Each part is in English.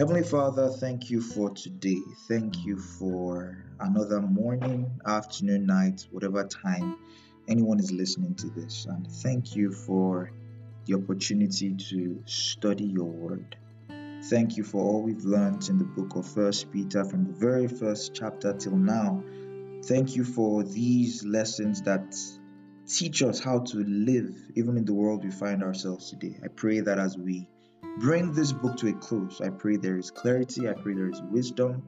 Heavenly Father, thank you for today. Thank you for another morning, afternoon, night, whatever time anyone is listening to this. And thank you for the opportunity to study your word. Thank you for all we've learned in the book of First Peter from the very first chapter till now. Thank you for these lessons that teach us how to live even in the world we find ourselves today. I pray that as we bring this book to a close. I pray there is clarity. I pray there is wisdom.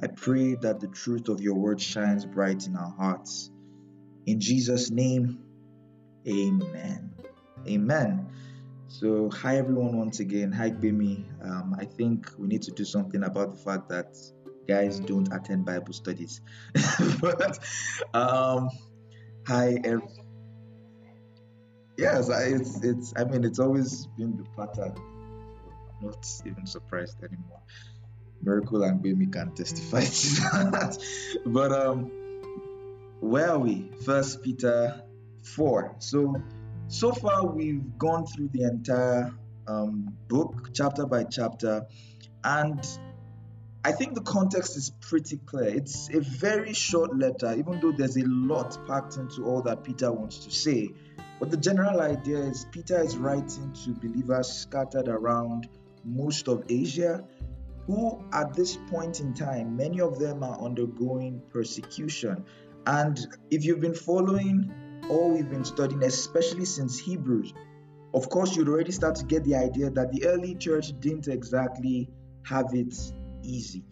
I pray that the truth of your word shines bright in our hearts. In Jesus' name, amen. Amen. So, hi everyone, once again. Hi, Bimi. Um, I think we need to do something about the fact that guys don't attend Bible studies. but, um, hi, everyone. Yes, it's it's. I mean, it's always been the pattern not even surprised anymore. Miracle and Baby can testify to that. but um, where are we? First Peter four. So so far we've gone through the entire um, book, chapter by chapter, and I think the context is pretty clear. It's a very short letter, even though there's a lot packed into all that Peter wants to say. But the general idea is Peter is writing to believers scattered around most of Asia, who at this point in time, many of them are undergoing persecution. And if you've been following all we've been studying, especially since Hebrews, of course, you'd already start to get the idea that the early church didn't exactly have it easy.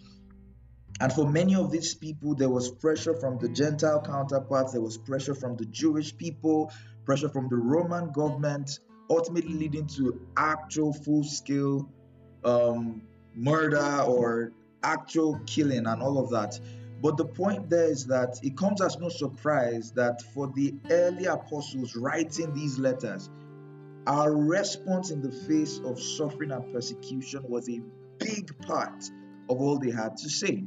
And for many of these people, there was pressure from the Gentile counterparts, there was pressure from the Jewish people, pressure from the Roman government, ultimately leading to actual full scale um, murder or actual killing and all of that. But the point there is that it comes as no surprise that for the early apostles writing these letters, our response in the face of suffering and persecution was a big part of all they had to say.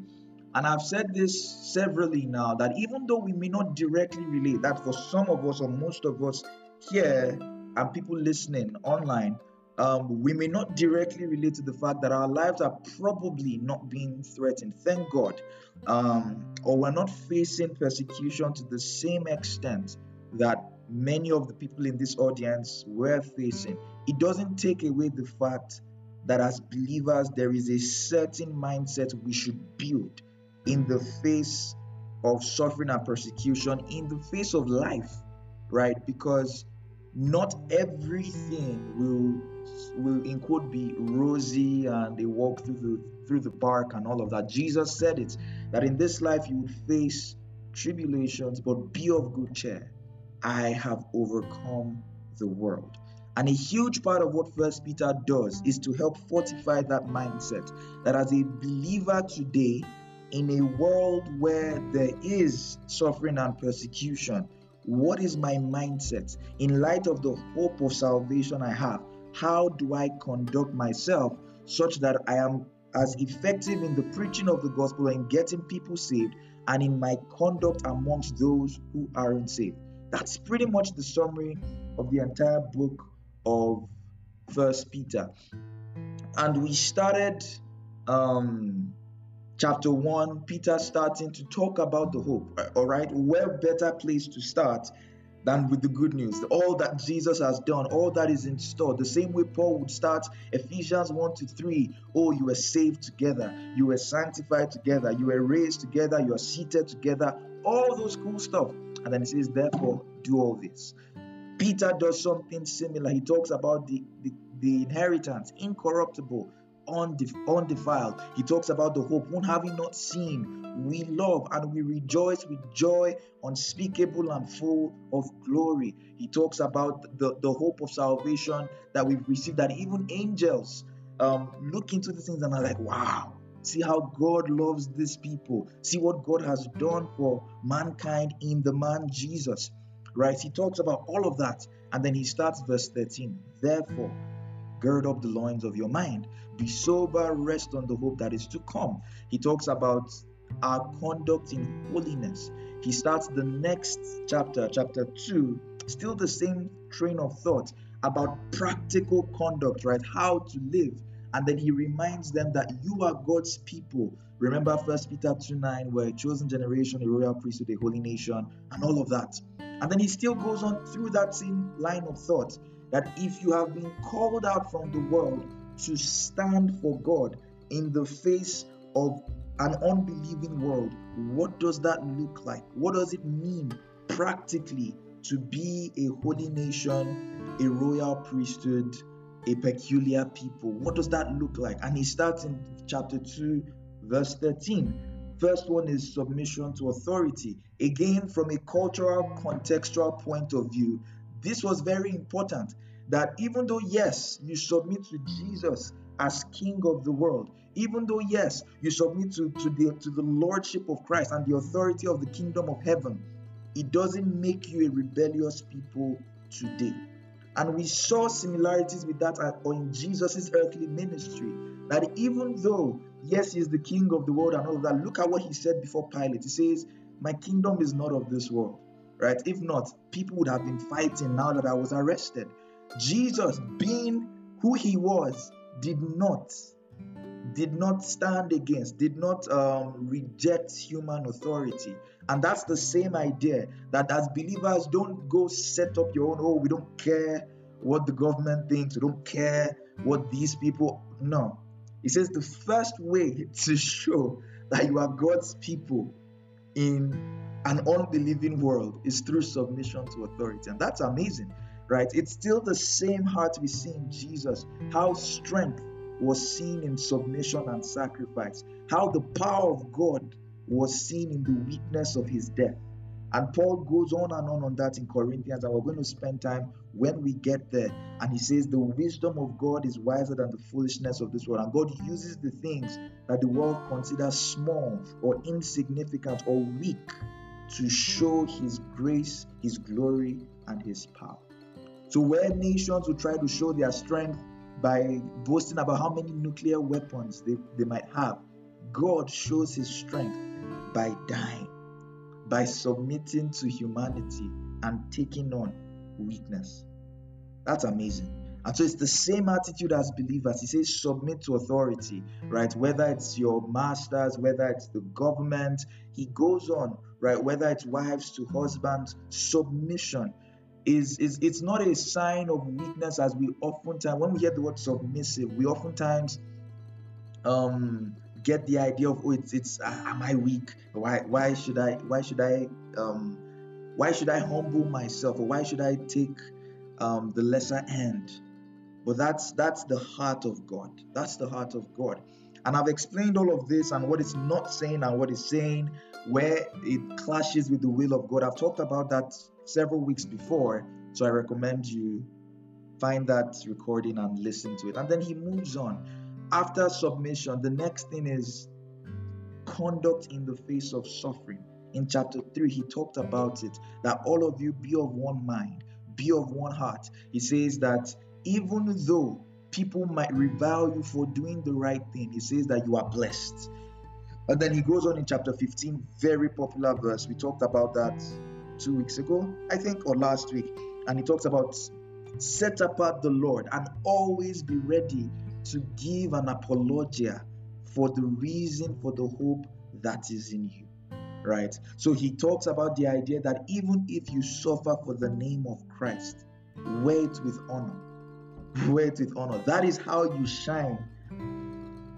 And I've said this severally now that even though we may not directly relate, that for some of us or most of us here and people listening online, um, we may not directly relate to the fact that our lives are probably not being threatened. Thank God. Um, or we're not facing persecution to the same extent that many of the people in this audience were facing. It doesn't take away the fact that as believers, there is a certain mindset we should build in the face of suffering and persecution, in the face of life, right? Because not everything will will in quote be rosy and they walk through the through the park and all of that. Jesus said it that in this life you would face tribulations, but be of good cheer. I have overcome the world. And a huge part of what First Peter does is to help fortify that mindset that as a believer today, in a world where there is suffering and persecution, what is my mindset in light of the hope of salvation I have? How do I conduct myself such that I am as effective in the preaching of the gospel and getting people saved and in my conduct amongst those who aren't saved. That's pretty much the summary of the entire book of First Peter. And we started um, chapter 1, Peter starting to talk about the hope. All right, where better place to start than with the good news. All that Jesus has done, all that is in store. The same way Paul would start Ephesians 1 to 3. Oh, you were saved together, you were sanctified together, you were raised together, you are seated together, all those cool stuff. And then he says, therefore, do all this. Peter does something similar. He talks about the, the, the inheritance, incorruptible, undefiled. He talks about the hope, one having not seen, we love and we rejoice with joy unspeakable and full of glory. He talks about the, the hope of salvation that we've received, that even angels um, look into these things and are like, wow, see how God loves these people, see what God has done for mankind in the man Jesus. Right? He talks about all of that. And then he starts verse 13. Therefore, gird up the loins of your mind be sober, rest on the hope that is to come. He talks about our conduct in holiness. He starts the next chapter, chapter 2, still the same train of thought about practical conduct, right? How to live. And then he reminds them that you are God's people. Remember First Peter 2 9, where a chosen generation, a royal priesthood, a holy nation, and all of that. And then he still goes on through that same line of thought that if you have been called out from the world to stand for God in the face of an unbelieving world, what does that look like? What does it mean practically to be a holy nation, a royal priesthood, a peculiar people? What does that look like? And he starts in chapter 2, verse 13. First one is submission to authority. Again, from a cultural, contextual point of view, this was very important that even though, yes, you submit to Jesus as King of the world, even though, yes, you submit to, to, the, to the Lordship of Christ and the authority of the kingdom of heaven, it doesn't make you a rebellious people today. And we saw similarities with that in Jesus' earthly ministry. That even though, yes, he's the king of the world and all of that, look at what he said before Pilate. He says, My kingdom is not of this world. Right? If not, people would have been fighting now that I was arrested. Jesus, being who he was, did not did not stand against, did not um, reject human authority. And that's the same idea that as believers, don't go set up your own, oh, we don't care what the government thinks, we don't care what these people. No. He says the first way to show that you are God's people in an unbelieving world is through submission to authority. And that's amazing, right? It's still the same heart we see in Jesus, how strength was seen in submission and sacrifice, how the power of God was seen in the weakness of his death. And Paul goes on and on on that in Corinthians, and we're going to spend time when we get there. And he says, The wisdom of God is wiser than the foolishness of this world. And God uses the things that the world considers small or insignificant or weak to show his grace, his glory, and his power. So, where nations will try to show their strength by boasting about how many nuclear weapons they, they might have, God shows his strength by dying, by submitting to humanity and taking on weakness. That's amazing. And so it's the same attitude as believers. He says, submit to authority, right? Whether it's your masters, whether it's the government, he goes on, right? Whether it's wives to husbands, submission is, is it's not a sign of weakness as we oftentimes when we hear the word submissive, we oftentimes um get the idea of oh it's it's uh, am I weak? Why why should I why should I um why should I humble myself or why should I take um, the lesser end? But that's that's the heart of God. That's the heart of God. And I've explained all of this and what it's not saying and what it's saying, where it clashes with the will of God. I've talked about that several weeks before, so I recommend you find that recording and listen to it. And then he moves on after submission, the next thing is conduct in the face of suffering. In chapter 3, he talked about it that all of you be of one mind, be of one heart. He says that even though people might revile you for doing the right thing, he says that you are blessed. And then he goes on in chapter 15, very popular verse. We talked about that two weeks ago, I think, or last week. And he talks about set apart the Lord and always be ready to give an apologia for the reason for the hope that is in you. Right? So he talks about the idea that even if you suffer for the name of Christ, wear it with honor. It with honor. That is how you shine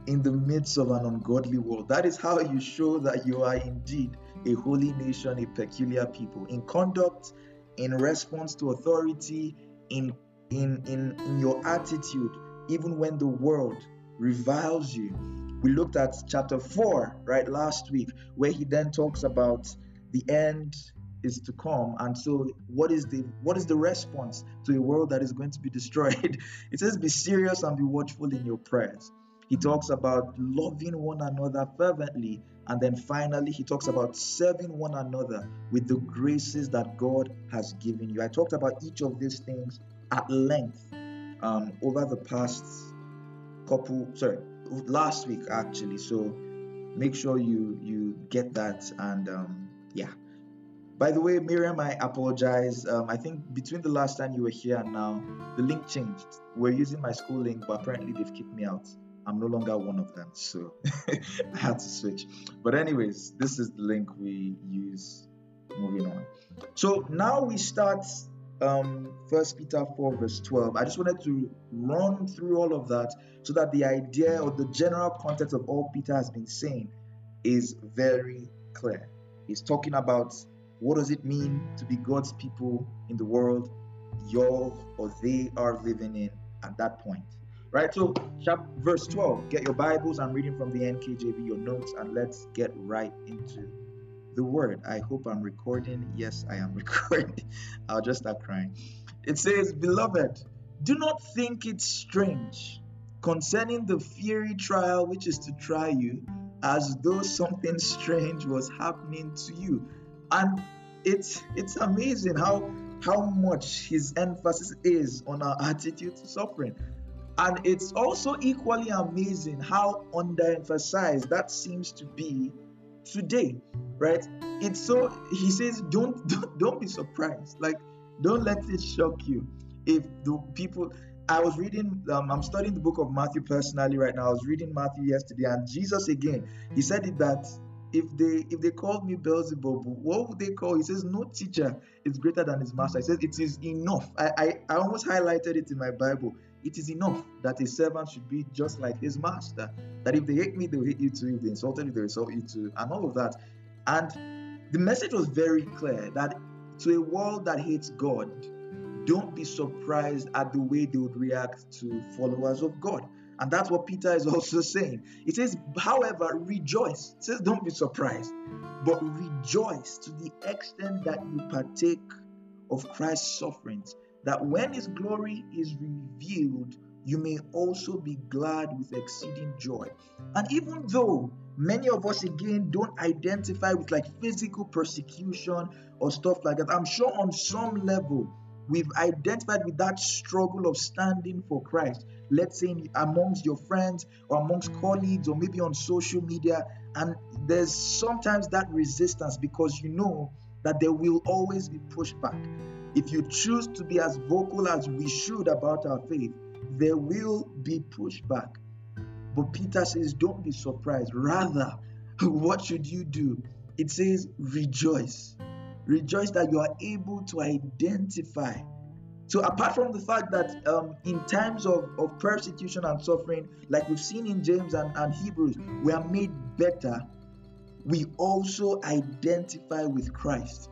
in the midst of an ungodly world. That is how you show that you are indeed a holy nation, a peculiar people. In conduct, in response to authority, in in in, in your attitude, even when the world reviles you. We looked at chapter 4, right, last week, where he then talks about the end is to come. And so what is the what is the response to a world that is going to be destroyed? It says be serious and be watchful in your prayers. He talks about loving one another fervently. And then finally he talks about serving one another with the graces that god has given you. I talked about each of these things at length um, over the past couple, sorry, last week actually. So make sure you you get that and um, yeah. By the way, Miriam, I apologize. Um, I think between the last time you were here and now, the link changed. We're using my school link, but apparently they've kicked me out. I'm no longer one of them, so I had to switch. But anyways, this is the link we use. Moving on. So now we start um first peter 4 verse 12 i just wanted to run through all of that so that the idea or the general context of all peter has been saying is very clear he's talking about what does it mean to be god's people in the world you're or they are living in at that point right so chapter, verse 12 get your bibles i'm reading from the nkjv your notes and let's get right into the word. I hope I'm recording. Yes, I am recording. I'll just start crying. It says, Beloved, do not think it strange concerning the fiery trial which is to try you, as though something strange was happening to you. And it's it's amazing how how much his emphasis is on our attitude to suffering. And it's also equally amazing how underemphasized that seems to be today right? It's so he says don't don't, don't be surprised. Like don't let it shock you if the people i was reading um, i'm studying the book of matthew personally right now. I was reading matthew yesterday and jesus again he said it that if they if they called me Beelzebub, what would they call? He says, No teacher is greater than his master. He says it is enough. I, I, I almost highlighted it in my Bible. It is enough that a servant should be just like his master. That if they hate me, they'll hate you too. If they insulted you, they'll insult you too, and all of that. And the message was very clear that to a world that hates God, don't be surprised at the way they would react to followers of God. And that's what Peter is also saying. It says, however, rejoice. He says, don't be surprised, but rejoice to the extent that you partake of Christ's sufferings that when his glory is revealed, you may also be glad with exceeding joy. And even though many of us again don't identify with like physical persecution or stuff like that, I'm sure on some level we've identified with that struggle of standing for Christ. Let's say amongst your friends or amongst colleagues or maybe on social media. And there's sometimes that resistance because you know that there will always be pushback. If you choose to be as vocal as we should about our faith, there will be pushback. But Peter says, don't be surprised. Rather, what should you do? It says, rejoice. Rejoice that you are able to identify. So, apart from the fact that um, in times of, of persecution and suffering, like we've seen in James and, and Hebrews, we are made better, we also identify with Christ.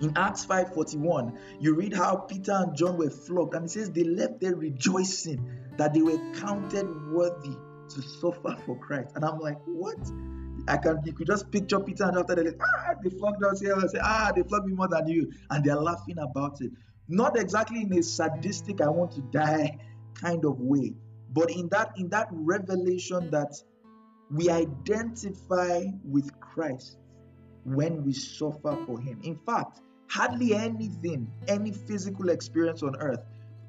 In Acts 5:41, you read how Peter and John were flogged, and it says they left there rejoicing that they were counted worthy to suffer for Christ. And I'm like, what? I can you could just picture Peter and after they ah, they flogged us here. I say, ah, they flogged me more than you, and they're laughing about it. Not exactly in a sadistic, I want to die kind of way, but in that in that revelation that we identify with Christ when we suffer for Him. In fact, Hardly anything, any physical experience on earth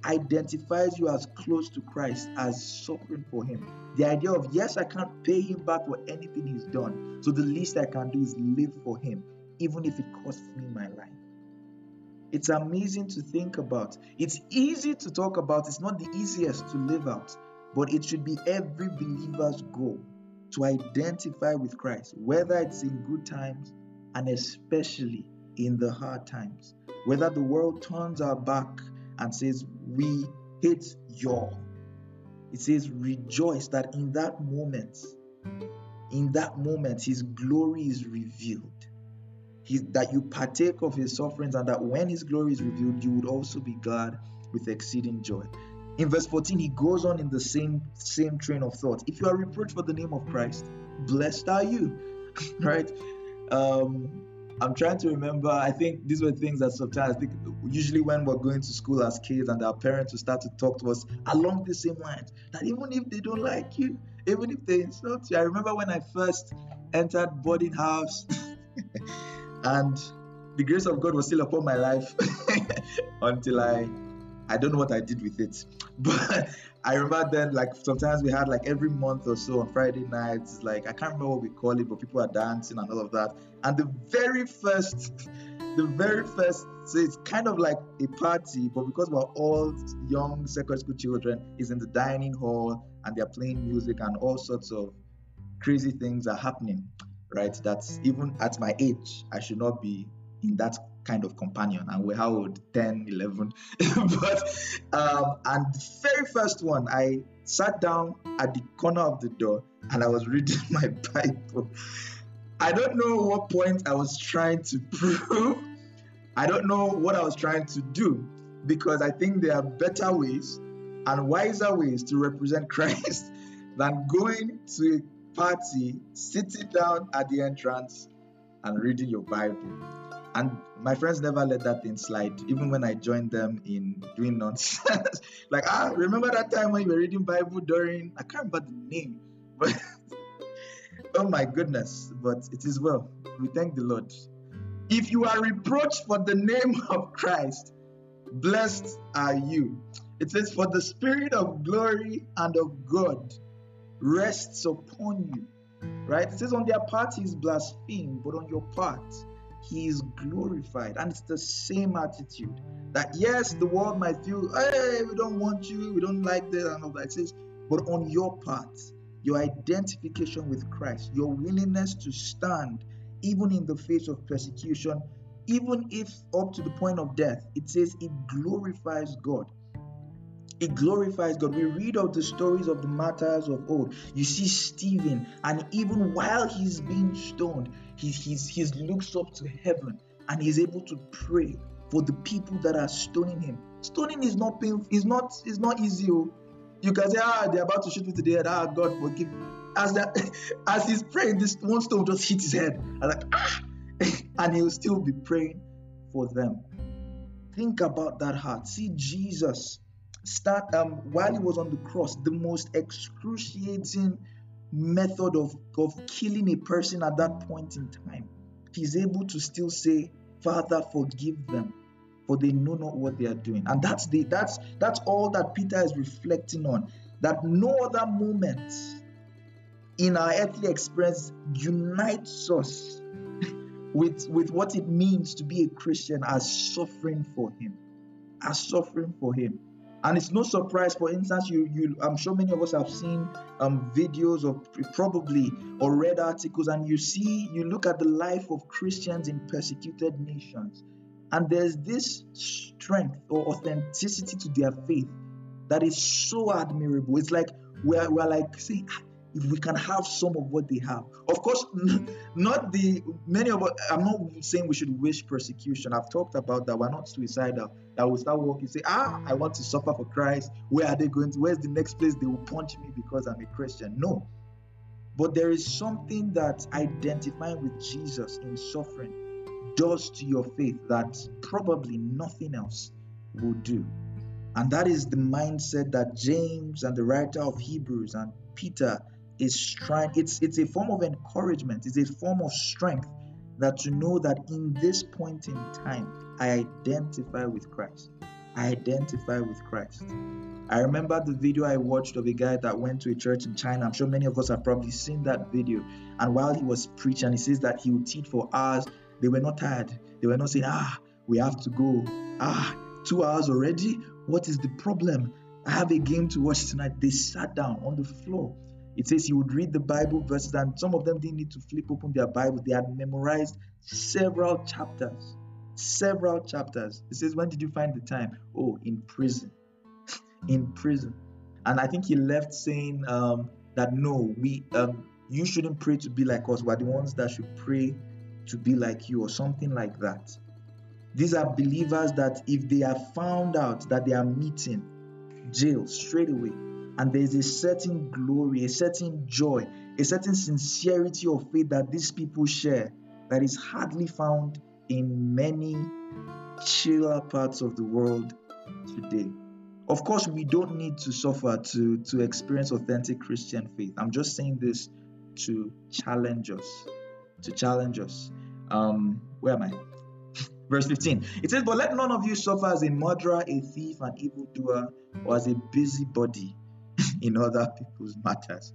identifies you as close to Christ as suffering for Him. The idea of, yes, I can't pay Him back for anything He's done, so the least I can do is live for Him, even if it costs me my life. It's amazing to think about. It's easy to talk about, it's not the easiest to live out, but it should be every believer's goal to identify with Christ, whether it's in good times and especially in the hard times. Whether the world turns our back and says, We hate y'all, it says, Rejoice that in that moment, in that moment, His glory is revealed. That you partake of His sufferings, and that when His glory is revealed, you would also be glad with exceeding joy. In verse 14, he goes on in the same same train of thought. If you are reproached for the name of Christ, blessed are you. right? Um, I'm trying to remember. I think these were things that sometimes I think usually when we're going to school as kids and our parents will start to talk to us along the same lines. That even if they don't like you, even if they insult you. I remember when I first entered boarding house and the grace of God was still upon my life until I I don't know what I did with it. But I remember then, like sometimes we had like every month or so on Friday nights, like I can't remember what we call it, but people are dancing and all of that. And the very first, the very first So it's kind of like a party, but because we're all young secondary school children, is in the dining hall and they're playing music and all sorts of crazy things are happening, right? That's even at my age, I should not be in that kind of companion. And we're how old? 10, 11. but, um, and the very first one, I sat down at the corner of the door and I was reading my Bible. I don't know what point I was trying to prove. I don't know what I was trying to do because I think there are better ways and wiser ways to represent Christ than going to a party, sitting down at the entrance, and reading your Bible. And my friends never let that thing slide, even when I joined them in doing nonsense. like, ah, remember that time when you were reading Bible during, I can't remember the name, but oh my goodness, but it is well. We thank the Lord. If you are reproached for the name of Christ, blessed are you. It says, For the Spirit of glory and of God rests upon you. Right? It says, On their part is blasphemed, but on your part he is glorified. And it's the same attitude that, yes, the world might feel, hey, we don't want you, we don't like this, and all that. It says, But on your part, your identification with Christ, your willingness to stand even in the face of persecution, even if up to the point of death, it says it glorifies God. It glorifies God. We read of the stories of the martyrs of old. You see Stephen, and even while he's being stoned, he, he's, he looks up to heaven and he's able to pray for the people that are stoning him. Stoning is not painful, it's not, it's not easy. Oh. You can say, ah, they're about to shoot me to the head. Ah, God forgive. As that, as he's praying, this one stone just hit his head. And like, ah, and he'll still be praying for them. Think about that heart. See Jesus start um while he was on the cross, the most excruciating method of, of killing a person at that point in time. He's able to still say, Father, forgive them for they know not what they are doing. And that's the that's that's all that Peter is reflecting on. That no other moment in our earthly experience unites us with, with what it means to be a Christian as suffering for him. As suffering for him. And it's no surprise, for instance, you, you I'm sure many of us have seen um, videos of probably or read articles, and you see, you look at the life of Christians in persecuted nations and there's this strength or authenticity to their faith that is so admirable. It's like we're, we're like ah, if we can have some of what they have. Of course, not the many of us, I'm not saying we should wish persecution. I've talked about that. We're not suicidal. That we start walking, say, ah, I want to suffer for Christ. Where are they going to? Where's the next place they will punch me because I'm a Christian? No. But there is something that identifying with Jesus in suffering does to your faith that probably nothing else will do. And that is the mindset that James and the writer of Hebrews and Peter is. It's it's a form of encouragement, it's a form of strength that to know that in this point in time, I identify with Christ. I identify with Christ. I remember the video I watched of a guy that went to a church in China. I'm sure many of us have probably seen that video. And while he was preaching, he says that he would teach for hours they were not tired. They were not saying, ah, we have to go. Ah, two hours already? What is the problem? I have a game to watch tonight. They sat down on the floor. It says he would read the Bible verses, and some of them didn't need to flip open their Bible. They had memorized several chapters. Several chapters. It says, When did you find the time? Oh, in prison. in prison. And I think he left saying um, that no, we um, you shouldn't pray to be like us. We're the ones that should pray to be like you or something like that. These are believers that if they are found out that they are meeting jail straight away, and there is a certain glory, a certain joy, a certain sincerity of faith that these people share that is hardly found in many chiller parts of the world today. Of course, we don't need to suffer to, to experience authentic Christian faith. I'm just saying this to challenge us. To challenge us. Um, where am I? Verse 15. It says, But let none of you suffer as a murderer, a thief, an evildoer, or as a busybody in other people's matters.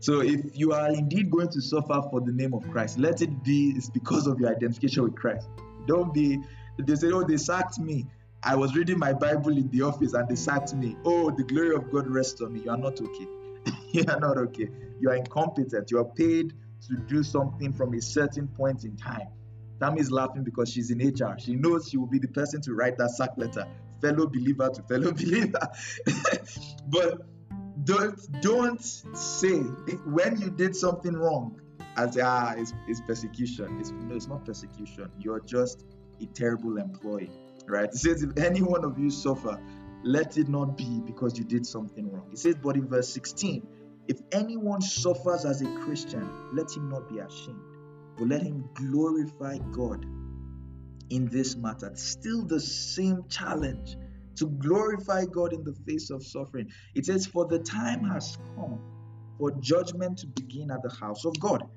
So if you are indeed going to suffer for the name of Christ, let it be it's because of your identification with Christ. Don't be They say, Oh, they sacked me. I was reading my Bible in the office and they sacked me. Oh, the glory of God rests on me. You are not okay. you are not okay. You are incompetent. You are paid to do something from a certain point in time. Tammy is laughing because she's in HR. She knows she will be the person to write that sack letter, fellow believer to fellow believer. but don't don't say when you did something wrong as ah it's, it's persecution. It's no, it's not persecution. You're just a terrible employee, right? It says if any one of you suffer, let it not be because you did something wrong. It says, but in verse 16, if anyone suffers as a Christian, let him not be ashamed, but let him glorify God in this matter. Still the same challenge to glorify God in the face of suffering. It says, For the time has come for judgment to begin at the house of God.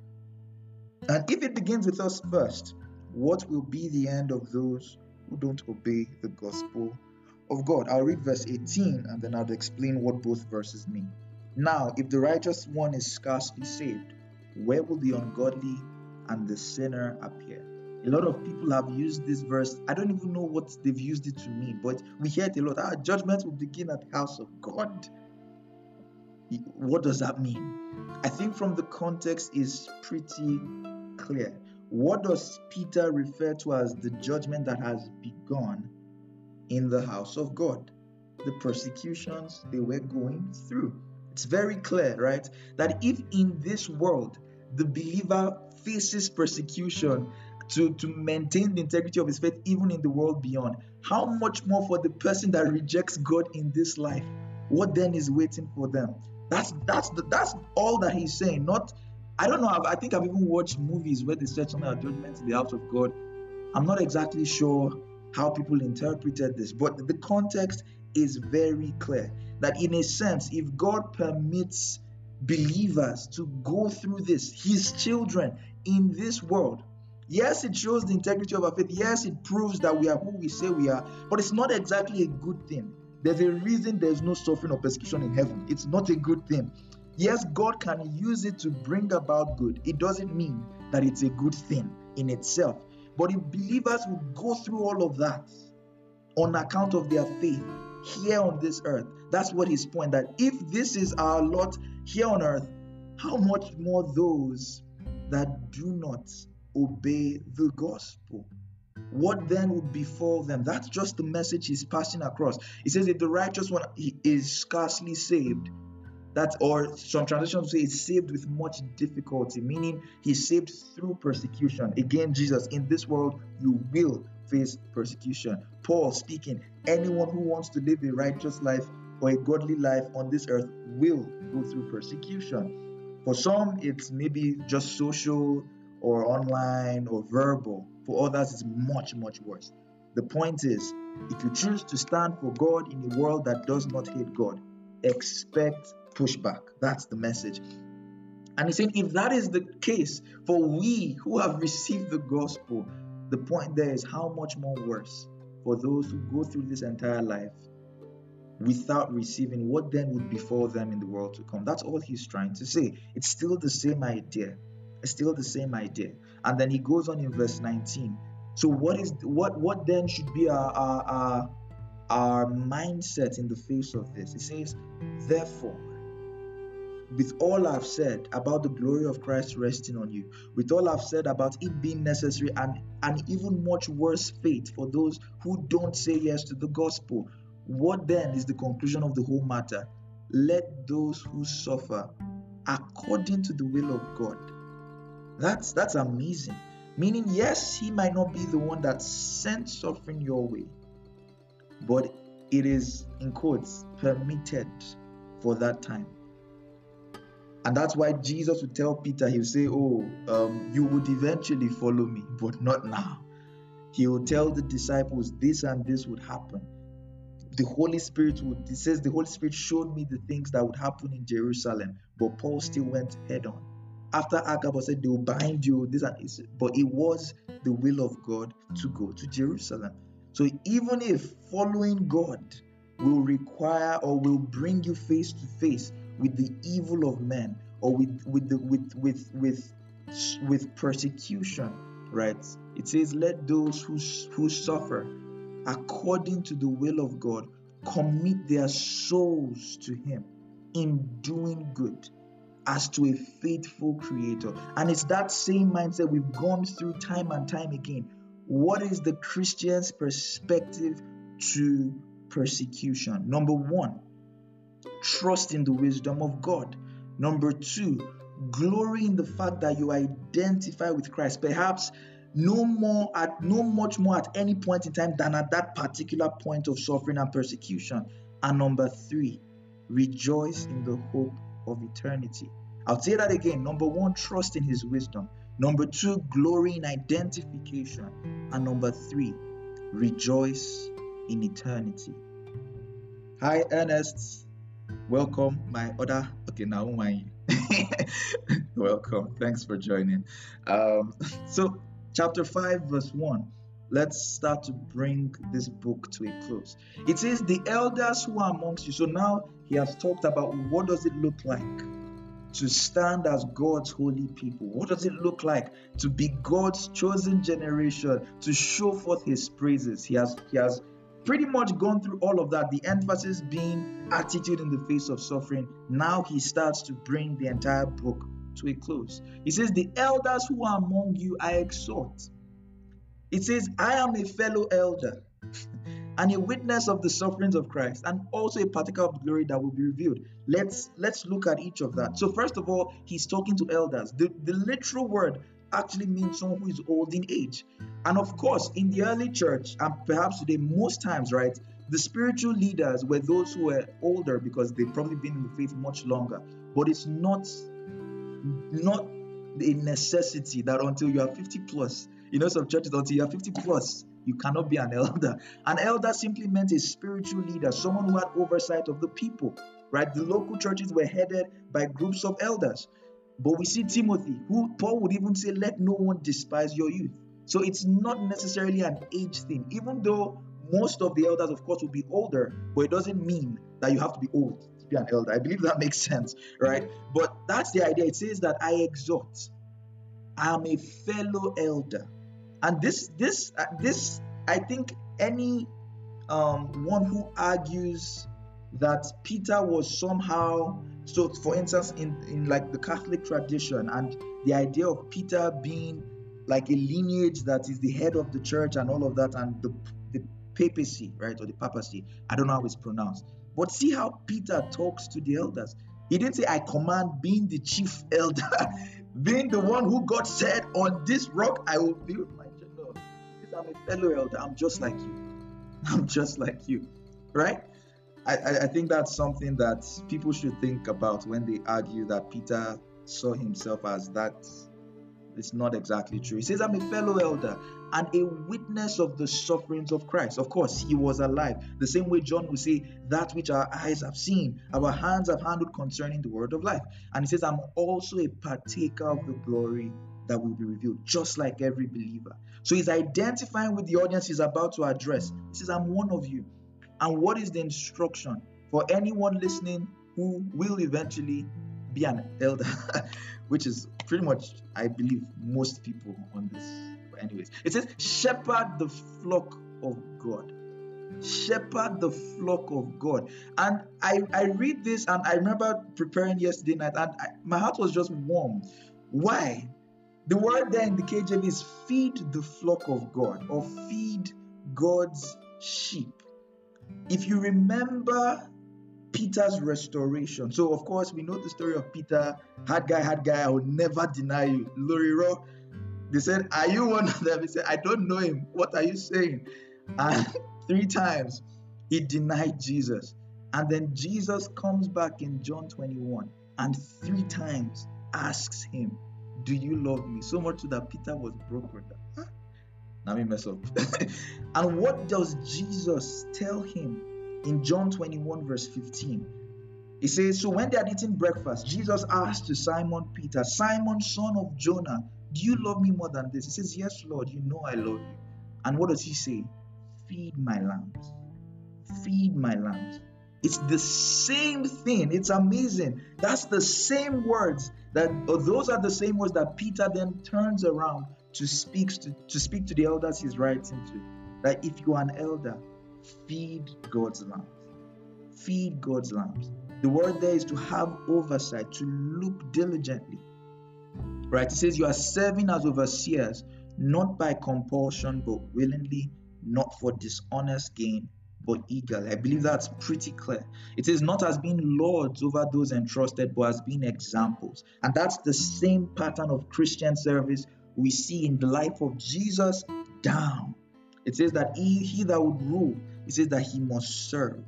And if it begins with us first, what will be the end of those who don't obey the gospel of God? I'll read verse 18 and then I'll explain what both verses mean. Now, if the righteous one is scarcely saved, where will the ungodly and the sinner appear? A lot of people have used this verse. I don't even know what they've used it to mean, but we hear it a lot. Our judgment will begin at the house of God. What does that mean? I think from the context is pretty clear. What does Peter refer to as the judgment that has begun in the house of God? The persecutions they were going through. It's very clear, right? That if in this world the believer faces persecution to, to maintain the integrity of his faith, even in the world beyond, how much more for the person that rejects God in this life? What then is waiting for them? That's that's the, that's all that he's saying. Not, I don't know. i think I've even watched movies where they said something about judgment in the house of God. I'm not exactly sure how people interpreted this, but the context is very clear. That in a sense, if God permits believers to go through this, His children in this world, Yes, it shows the integrity of our faith. Yes, it proves that we are who we say we are, but it's not exactly a good thing. There's a reason there's no suffering or persecution in heaven. It's not a good thing. Yes, God can use it to bring about good. It doesn't mean that it's a good thing in itself. But if believers will go through all of that on account of their faith here on this earth, that's what his point that if this is our lot here on earth, how much more those that do not obey the gospel? what then would befall them? That's just the message he's passing across. He says, if the righteous one is scarcely saved, that or some translations say is saved with much difficulty, meaning he's saved through persecution. Again, Jesus, in this world you will face persecution. Paul speaking, anyone who wants to live a righteous life or a godly life on this earth will go through persecution. For some, it's maybe just social or online or verbal. For others, it's much, much worse. The point is, if you choose to stand for God in a world that does not hate God, expect pushback. That's the message. And he said, if that is the case for we who have received the gospel, the point there is how much more worse for those who go through this entire life without receiving what then would befall them in the world to come. That's all he's trying to say. It's still the same idea. Still the same idea. And then he goes on in verse 19. So what is what what then should be our our our, our mindset in the face of this? He says, therefore, with all I've said about the glory of Christ resting on you, with all I've said about it being necessary and an even much worse fate for those who don't say yes to the gospel, what then is the conclusion of the whole matter? Let those who suffer according to the will of God that's that's amazing. Meaning, yes, he might not be the one that sent suffering your way, but it is in quotes permitted for that time. And that's why Jesus would tell Peter, he would say, Oh, um, you would eventually follow me, but not now. He would tell the disciples, This and this would happen. The Holy Spirit would, he says, the Holy Spirit showed me the things that would happen in Jerusalem, but Paul still went head on after Agabus said they will bind you, this and this, but it was the will of God to go to Jerusalem. So even if following God will require or will bring you face to face with the evil of men or with with the with with with with persecution, right? It says, Let those who, who suffer according to the will of God commit their souls to Him in doing good as to a faithful creator. And it's that same mindset we've gone through time and time again. What is the Christian's perspective to persecution? Number one, trust in the wisdom of God. Number two, glory in the fact that you identify with Christ. Perhaps no more at no much more at any point in time than at that particular point of suffering and persecution. And number three, rejoice in the hope of eternity. I'll say that again. Number one, trust in his wisdom. Number two, glory in identification. And number three, rejoice in eternity. Hi, Ernest. Welcome, my other. Okay, now my. Welcome. Thanks for joining. Um, so, chapter 5, verse 1 let's start to bring this book to a close. It says, The elders who are amongst you. So now he has talked about what does it look like to stand as God's holy people? What does it look like to be God's chosen generation to show forth his praises? He has he has pretty much gone through all of that. The emphasis being attitude in the face of suffering. Now he starts to bring the entire book to a close. He says, The elders who are among you I exhort. It says, I am a fellow elder and a witness of the sufferings of Christ, and also a particle of glory that will be revealed. Let's let's look at each of that. So first of all, he's talking to elders. The, the literal word actually means someone who is old in age. And of course, in the early church, and perhaps today, most times, right, the spiritual leaders were those who were older because they've probably been in the faith much longer. But it's not not a necessity that until you are 50 plus, you know, some churches until you are 50 plus, you cannot be an elder. An elder simply meant a spiritual leader, someone who had oversight of the people, right? The local churches were headed by groups of elders. But we see Timothy, who Paul would even say, let no one despise your youth. So it's not necessarily an age thing, even though most of the elders, of course, will be older, but it doesn't mean that you have to be old to be an elder. I believe that makes sense, right? But that's the idea. It says that I exhort, I am a fellow elder and this this uh, this i think any um, one who argues that peter was somehow so for instance in in like the catholic tradition and the idea of peter being like a lineage that is the head of the church and all of that and the, the papacy right or the papacy i don't know how it's pronounced. But see how peter talks to the elders. He didn't say i command being the chief elder being the one who god said on this rock i will build my I'm a fellow elder. I'm just like you. I'm just like you. Right? I, I think that's something that people should think about when they argue that Peter saw himself as that. It's not exactly true. He says, I'm a fellow elder and a witness of the sufferings of Christ. Of course, he was alive. The same way John will say, That which our eyes have seen, our hands have handled concerning the word of life. And he says, I'm also a partaker of the glory that will be revealed, just like every believer. So he's identifying with the audience he's about to address. He says, I'm one of you. And what is the instruction for anyone listening who will eventually be an elder, which is pretty much, I believe, most people on this. Anyways, it says, shepherd the flock of God. Shepherd the flock of God. And I, I read this and I remember preparing yesterday night and I, my heart was just warm. Why? The word there in the KJV is feed the flock of God or feed God's sheep. If you remember Peter's restoration, so of course we know the story of Peter, hard guy, hard guy, I will never deny you. Loriro, they said, Are you one of them? He said, I don't know him. What are you saying? And three times he denied Jesus. And then Jesus comes back in John 21 and three times asks him, do you love me? So much that Peter was broken. Now me mess up. and what does Jesus tell him in John 21, verse 15? He says, So when they had eaten breakfast, Jesus asked to Simon Peter, Simon, son of Jonah, do you love me more than this? He says, Yes, Lord, you know I love you. And what does he say? Feed my lambs. Feed my lambs. It's the same thing. It's amazing. That's the same words that oh, those are the same words that Peter then turns around to speak to, to speak to the elders he's writing to that if you are an elder, feed God's lambs. Feed God's lambs. The word there is to have oversight, to look diligently. Right? It says you are serving as overseers, not by compulsion, but willingly, not for dishonest gain, but eagerly. I believe that's pretty clear. It is not as being lords over those entrusted, but as being examples. And that's the same pattern of Christian service we see in the life of Jesus down. It says that he, he that would rule, it says that he must serve.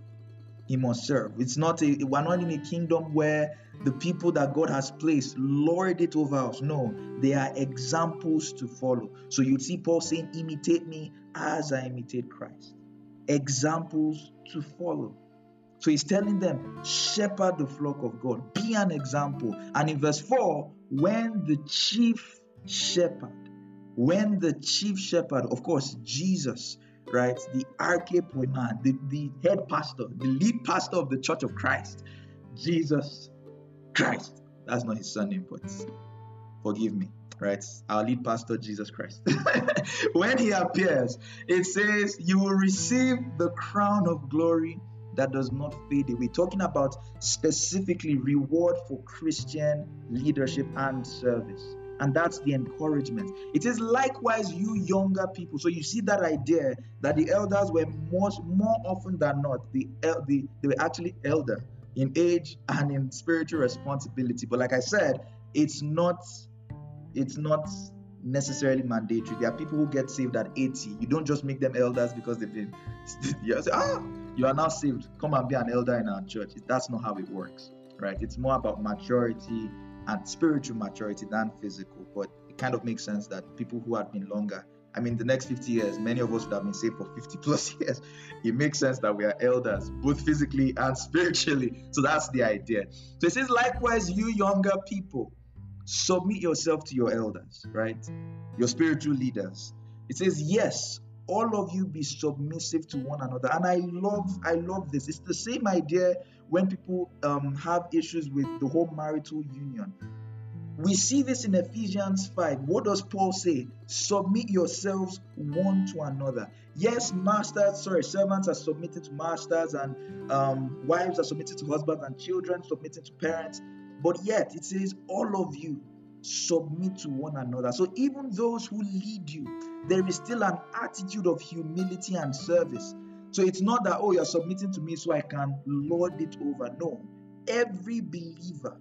He must serve. It's not a we're not in a kingdom where the people that God has placed lord it over us. No, they are examples to follow. So you'd see Paul saying, imitate me as I imitate Christ examples to follow. So he's telling them, shepherd the flock of God, be an example. And in verse 4, when the chief shepherd, when the chief shepherd, of course, Jesus, right, the archepoiman, the, the head pastor, the lead pastor of the church of Christ, Jesus Christ. That's not his surname, but forgive me right? Our lead pastor, Jesus Christ. when he appears, it says, You will receive the crown of glory that does not fade away. We're talking about specifically reward for Christian leadership and service. And that's the encouragement. It is likewise you younger people. So you see that idea that the elders were much more often than not, the, the, they were actually elder in age and in spiritual responsibility. But like I said, it's not it's not necessarily mandatory. There are people who get saved at 80. You don't just make them elders because they've been you say, ah, you are now saved. Come and be an elder in our church. That's not how it works, right? It's more about maturity and spiritual maturity than physical. But it kind of makes sense that people who have been longer, I mean, the next 50 years, many of us would have been saved for 50 plus years. It makes sense that we are elders, both physically and spiritually. So that's the idea. So it says, likewise, you younger people submit yourself to your elders, right? Your spiritual leaders. It says, yes, all of you be submissive to one another. And I love, I love this. It's the same idea when people um, have issues with the whole marital union. We see this in Ephesians 5. What does Paul say? Submit yourselves one to another. Yes, masters, sorry, servants are submitted to masters, and um, wives are submitted to husbands, and children submitted to parents. But yet it says, all of you submit to one another. So even those who lead you, there is still an attitude of humility and service. So it's not that, oh, you're submitting to me so I can lord it over. No. Every believer,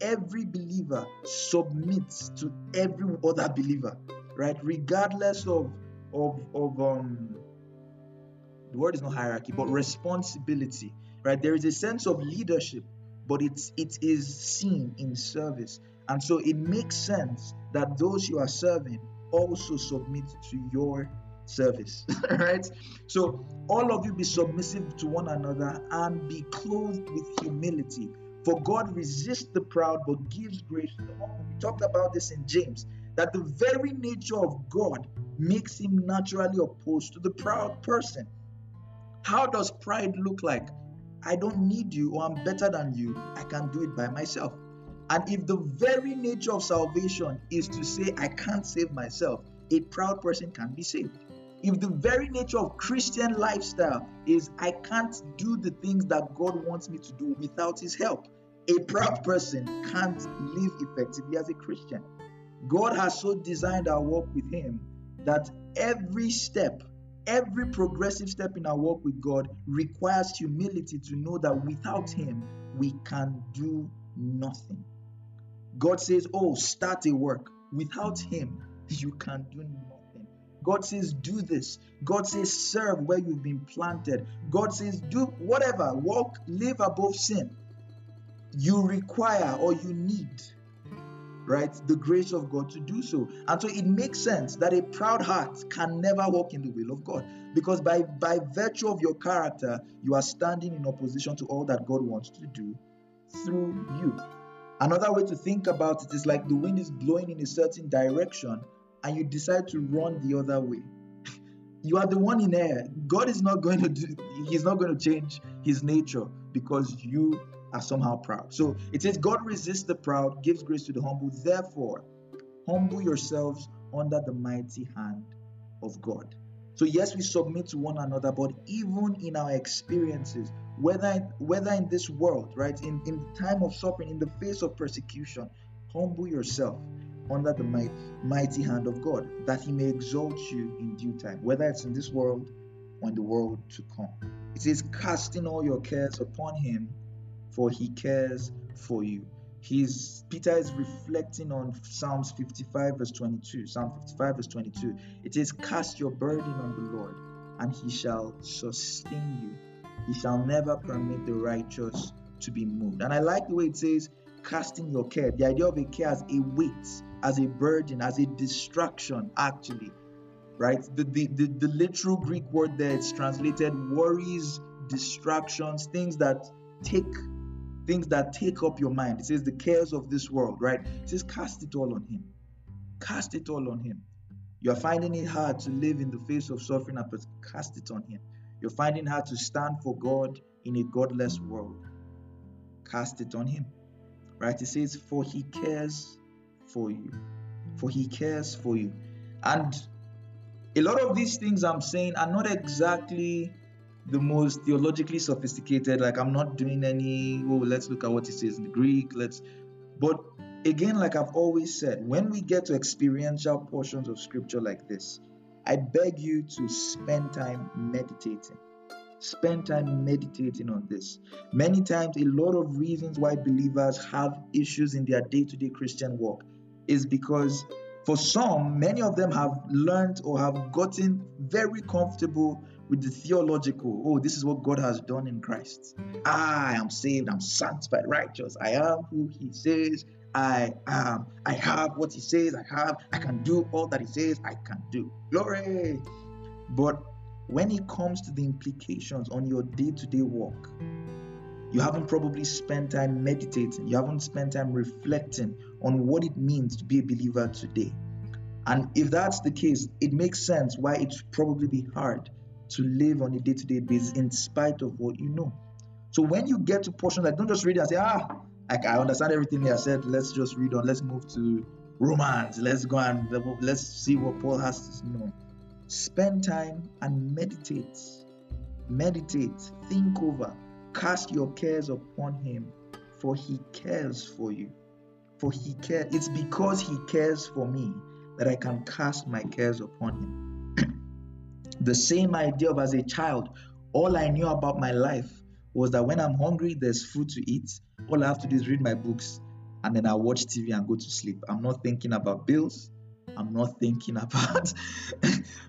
every believer submits to every other believer, right? Regardless of of of um the word is not hierarchy, but responsibility, right? There is a sense of leadership but it's it is seen in service. And so it makes sense that those you are serving also submit to your service, right? So all of you be submissive to one another and be clothed with humility. For God resists the proud but gives grace to the humble. We talked about this in James that the very nature of God makes him naturally opposed to the proud person. How does pride look like? I don't need you or I'm better than you. I can do it by myself. And if the very nature of salvation is to say, I can't save myself, a proud person can be saved. If the very nature of Christian lifestyle is, I can't do the things that God wants me to do without His help, a proud person can't live effectively as a Christian. God has so designed our walk with Him that every step Every progressive step in our walk with God requires humility to know that without Him, we can do nothing. God says, Oh, start a work. Without Him, you can do nothing. God says, Do this. God says, Serve where you've been planted. God says, Do whatever, walk, live above sin. You require or you need right? The grace of God to do so. And so it makes sense that a proud heart can never walk in the will of God because by, by virtue of your character, you are standing in opposition to all that God wants to do through you. Another way to think about it is like the wind is blowing in a certain direction and you decide to run the other way. you are the one in air. God is not going to do, He's not going to change His nature because you are somehow proud. So it says, God resists the proud, gives grace to the humble. Therefore, humble yourselves under the mighty hand of God. So yes, we submit to one another, but even in our experiences, whether whether in this world, right, in, in the time of suffering, in the face of persecution, humble yourself under the might, mighty hand of God, that He may exalt you in due time, whether it's in this world or in the world to come. It says, casting all your cares upon Him, for He cares for you. He's Peter is reflecting on Psalms 55 verse 22. Psalm 55 verse 22. It is cast your burden on the Lord, and he shall sustain you. He shall never permit the righteous to be moved. And I like the way it says, casting your care. The idea of a care as a weight, as a burden, as a distraction, actually. Right? The, the, the, the literal Greek word there it's translated worries, distractions, things that take things that take up your mind. It says the cares of this world, right? It says cast it all on him. Cast it all on him. You're finding it hard to live in the face of suffering and cast it on him. You're finding hard to stand for God in a godless world. Cast it on him. Right? It says, For he cares for you. For he cares for you. And a lot of these things I'm saying are not exactly the most theologically sophisticated. Like I'm not doing any, oh, let's look at what it says in the Greek. Let's, but again, like I've always said, when we get to experiential portions of scripture like this, I beg you to spend time meditating. Spend time meditating on this. Many times, a lot of reasons why believers have issues in their day to day Christian walk is because for some, many of them have learned or have gotten very comfortable with the theological, oh, this is what God has done in Christ. I am saved, I'm sanctified, righteous. I am who He says I am. I have what He says I have. I can do all that He says I can do. Glory. But when it comes to the implications on your day to day walk, you haven't probably spent time meditating, you haven't spent time reflecting on what it means to be a believer today. And if that's the case, it makes sense why it should probably be hard to live on a day to day basis in spite of what you know. So when you get to portions like don't just read and say, ah, I understand everything I said, let's just read on, let's move to Romans, let's go and let's see what Paul has to know. Spend time and meditate. Meditate, think over, cast your cares upon him, for he cares for you. For he cares. It's because he cares for me that I can cast my cares upon him. The same idea of as a child, all I knew about my life was that when I'm hungry, there's food to eat. All I have to do is read my books and then I watch TV and go to sleep. I'm not thinking about bills. I'm not thinking about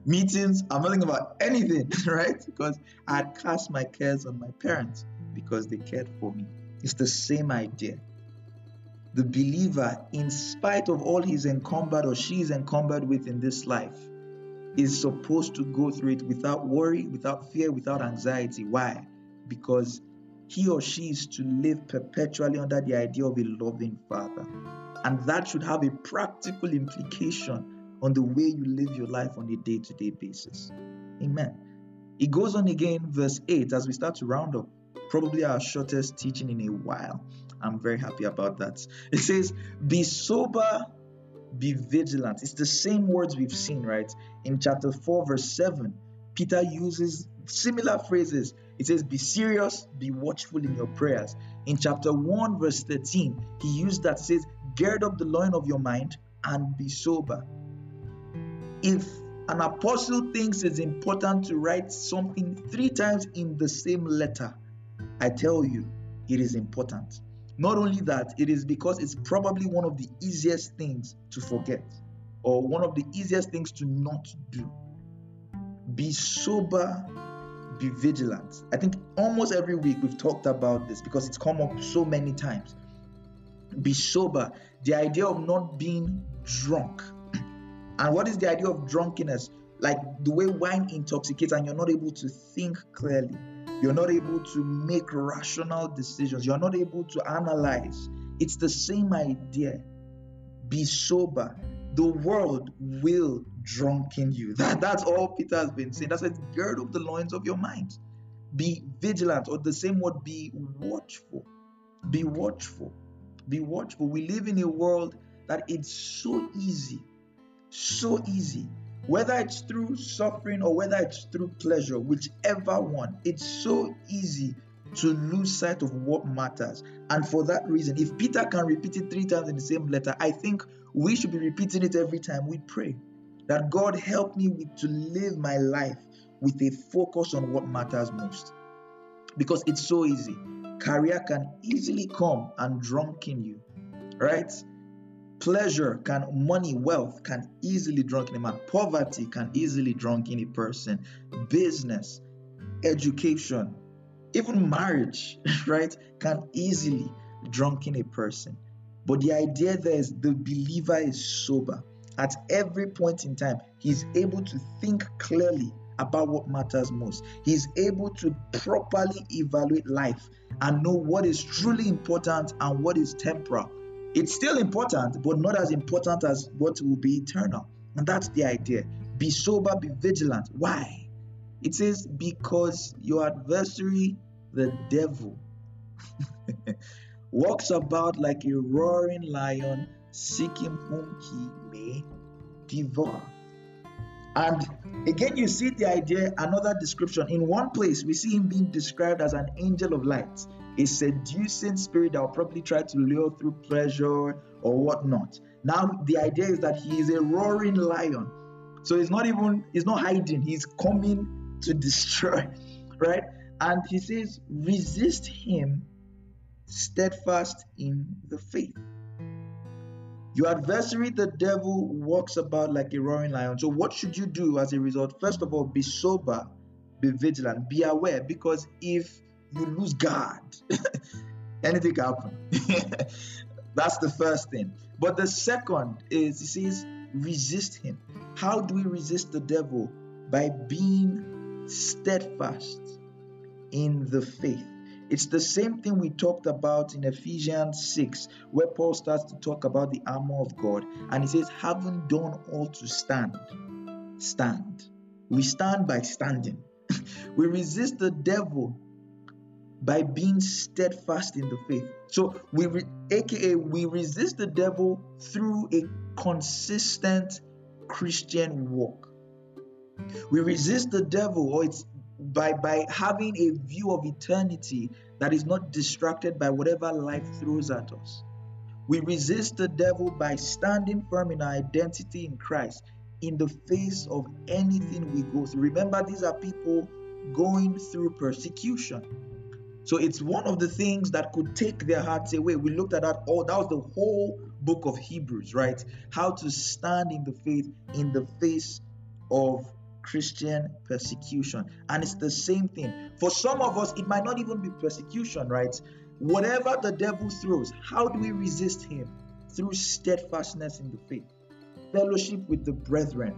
meetings. I'm not thinking about anything, right? Because I had cast my cares on my parents because they cared for me. It's the same idea. The believer, in spite of all he's encumbered or she's encumbered with in this life, is supposed to go through it without worry, without fear, without anxiety. Why? Because he or she is to live perpetually under the idea of a loving father. And that should have a practical implication on the way you live your life on a day to day basis. Amen. It goes on again, verse 8, as we start to round up, probably our shortest teaching in a while. I'm very happy about that. It says, Be sober be vigilant. It's the same words we've seen, right? In chapter 4, verse 7, Peter uses similar phrases. It says, Be serious, be watchful in your prayers. In chapter 1, verse 13, he used that says, Gird up the loin of your mind and be sober. If an apostle thinks it's important to write something three times in the same letter, I tell you, it is important. Not only that, it is because it's probably one of the easiest things to forget or one of the easiest things to not do. Be sober, be vigilant. I think almost every week we've talked about this because it's come up so many times. Be sober, the idea of not being drunk. And what is the idea of drunkenness? Like the way wine intoxicates and you're not able to think clearly you're not able to make rational decisions. You're not able to analyze. It's the same idea. Be sober. The world will drunken you. That, that's all Peter has been saying. That's why gird up the loins of your mind. Be vigilant, or the same word, be watchful. Be watchful. Be watchful. We live in a world that it's so easy, So easy. Whether it's through suffering or whether it's through pleasure, whichever one, it's so easy to lose sight of what matters. And for that reason, if Peter can repeat it three times in the same letter, I think we should be repeating it every time we pray. That God help me with, to live my life with a focus on what matters most. Because it's so easy. Career can easily come and drunken you, right? Pleasure can, money, wealth can easily drunken a man. Poverty can easily drunken a person. Business, education, even marriage, right, can easily drunken a person. But the idea there is the believer is sober. At every point in time, he's able to think clearly about what matters most. He's able to properly evaluate life and know what is truly important and what is temporal. It's still important, but not as important as what will be eternal. And that's the idea. Be sober, be vigilant. Why? It says, because your adversary, the devil, walks about like a roaring lion, seeking whom he may devour. And again, you see the idea, another description. In one place, we see him being described as an angel of light, a seducing spirit that will probably try to lure through pleasure or whatnot. Now, the idea is that he is a roaring lion. So he's not even, he's not hiding, he's coming to destroy, right? And he says, resist him steadfast in the faith. Your adversary, the devil, walks about like a roaring lion. So, what should you do as a result? First of all, be sober, be vigilant, be aware, because if you lose guard, anything can happen. That's the first thing. But the second is, he says, resist him. How do we resist the devil? By being steadfast in the faith. It's the same thing we talked about in Ephesians 6, where Paul starts to talk about the armor of God. And he says, having done all to stand, stand. We stand by standing. we resist the devil by being steadfast in the faith. So we, re- aka, we resist the devil through a consistent Christian walk. We resist the devil, or it's by by having a view of eternity that is not distracted by whatever life throws at us. We resist the devil by standing firm in our identity in Christ in the face of anything we go through. Remember, these are people going through persecution. So it's one of the things that could take their hearts away. We looked at that all that was the whole book of Hebrews, right? How to stand in the faith in the face of Christian persecution. And it's the same thing. For some of us, it might not even be persecution, right? Whatever the devil throws, how do we resist him? Through steadfastness in the faith, fellowship with the brethren,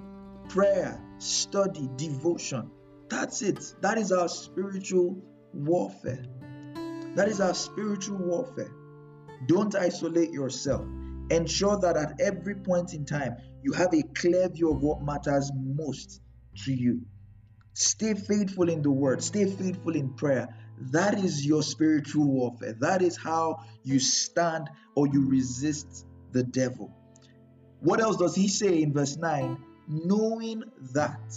prayer, study, devotion. That's it. That is our spiritual warfare. That is our spiritual warfare. Don't isolate yourself. Ensure that at every point in time, you have a clear view of what matters most to you. Stay faithful in the word, stay faithful in prayer. That is your spiritual warfare. That is how you stand or you resist the devil. What else does he say in verse 9? Knowing that.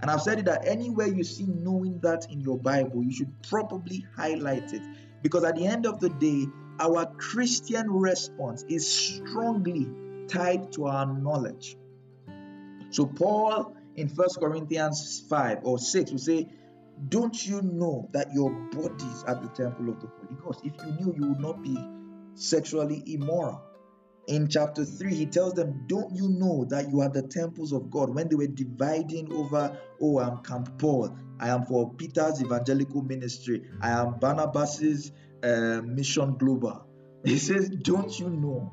And I've said it that anywhere you see knowing that in your Bible, you should probably highlight it. Because at the end of the day, our Christian response is strongly tied to our knowledge. So Paul in First Corinthians 5 or 6 we say, Don't you know that your bodies are the temple of the Holy Ghost? If you knew, you would not be sexually immoral. In chapter 3, he tells them, Don't you know that you are the temples of God? When they were dividing over, Oh, I'm Camp Paul, I am for Peter's evangelical ministry, I am Barnabas's uh, mission global. He says, Don't you know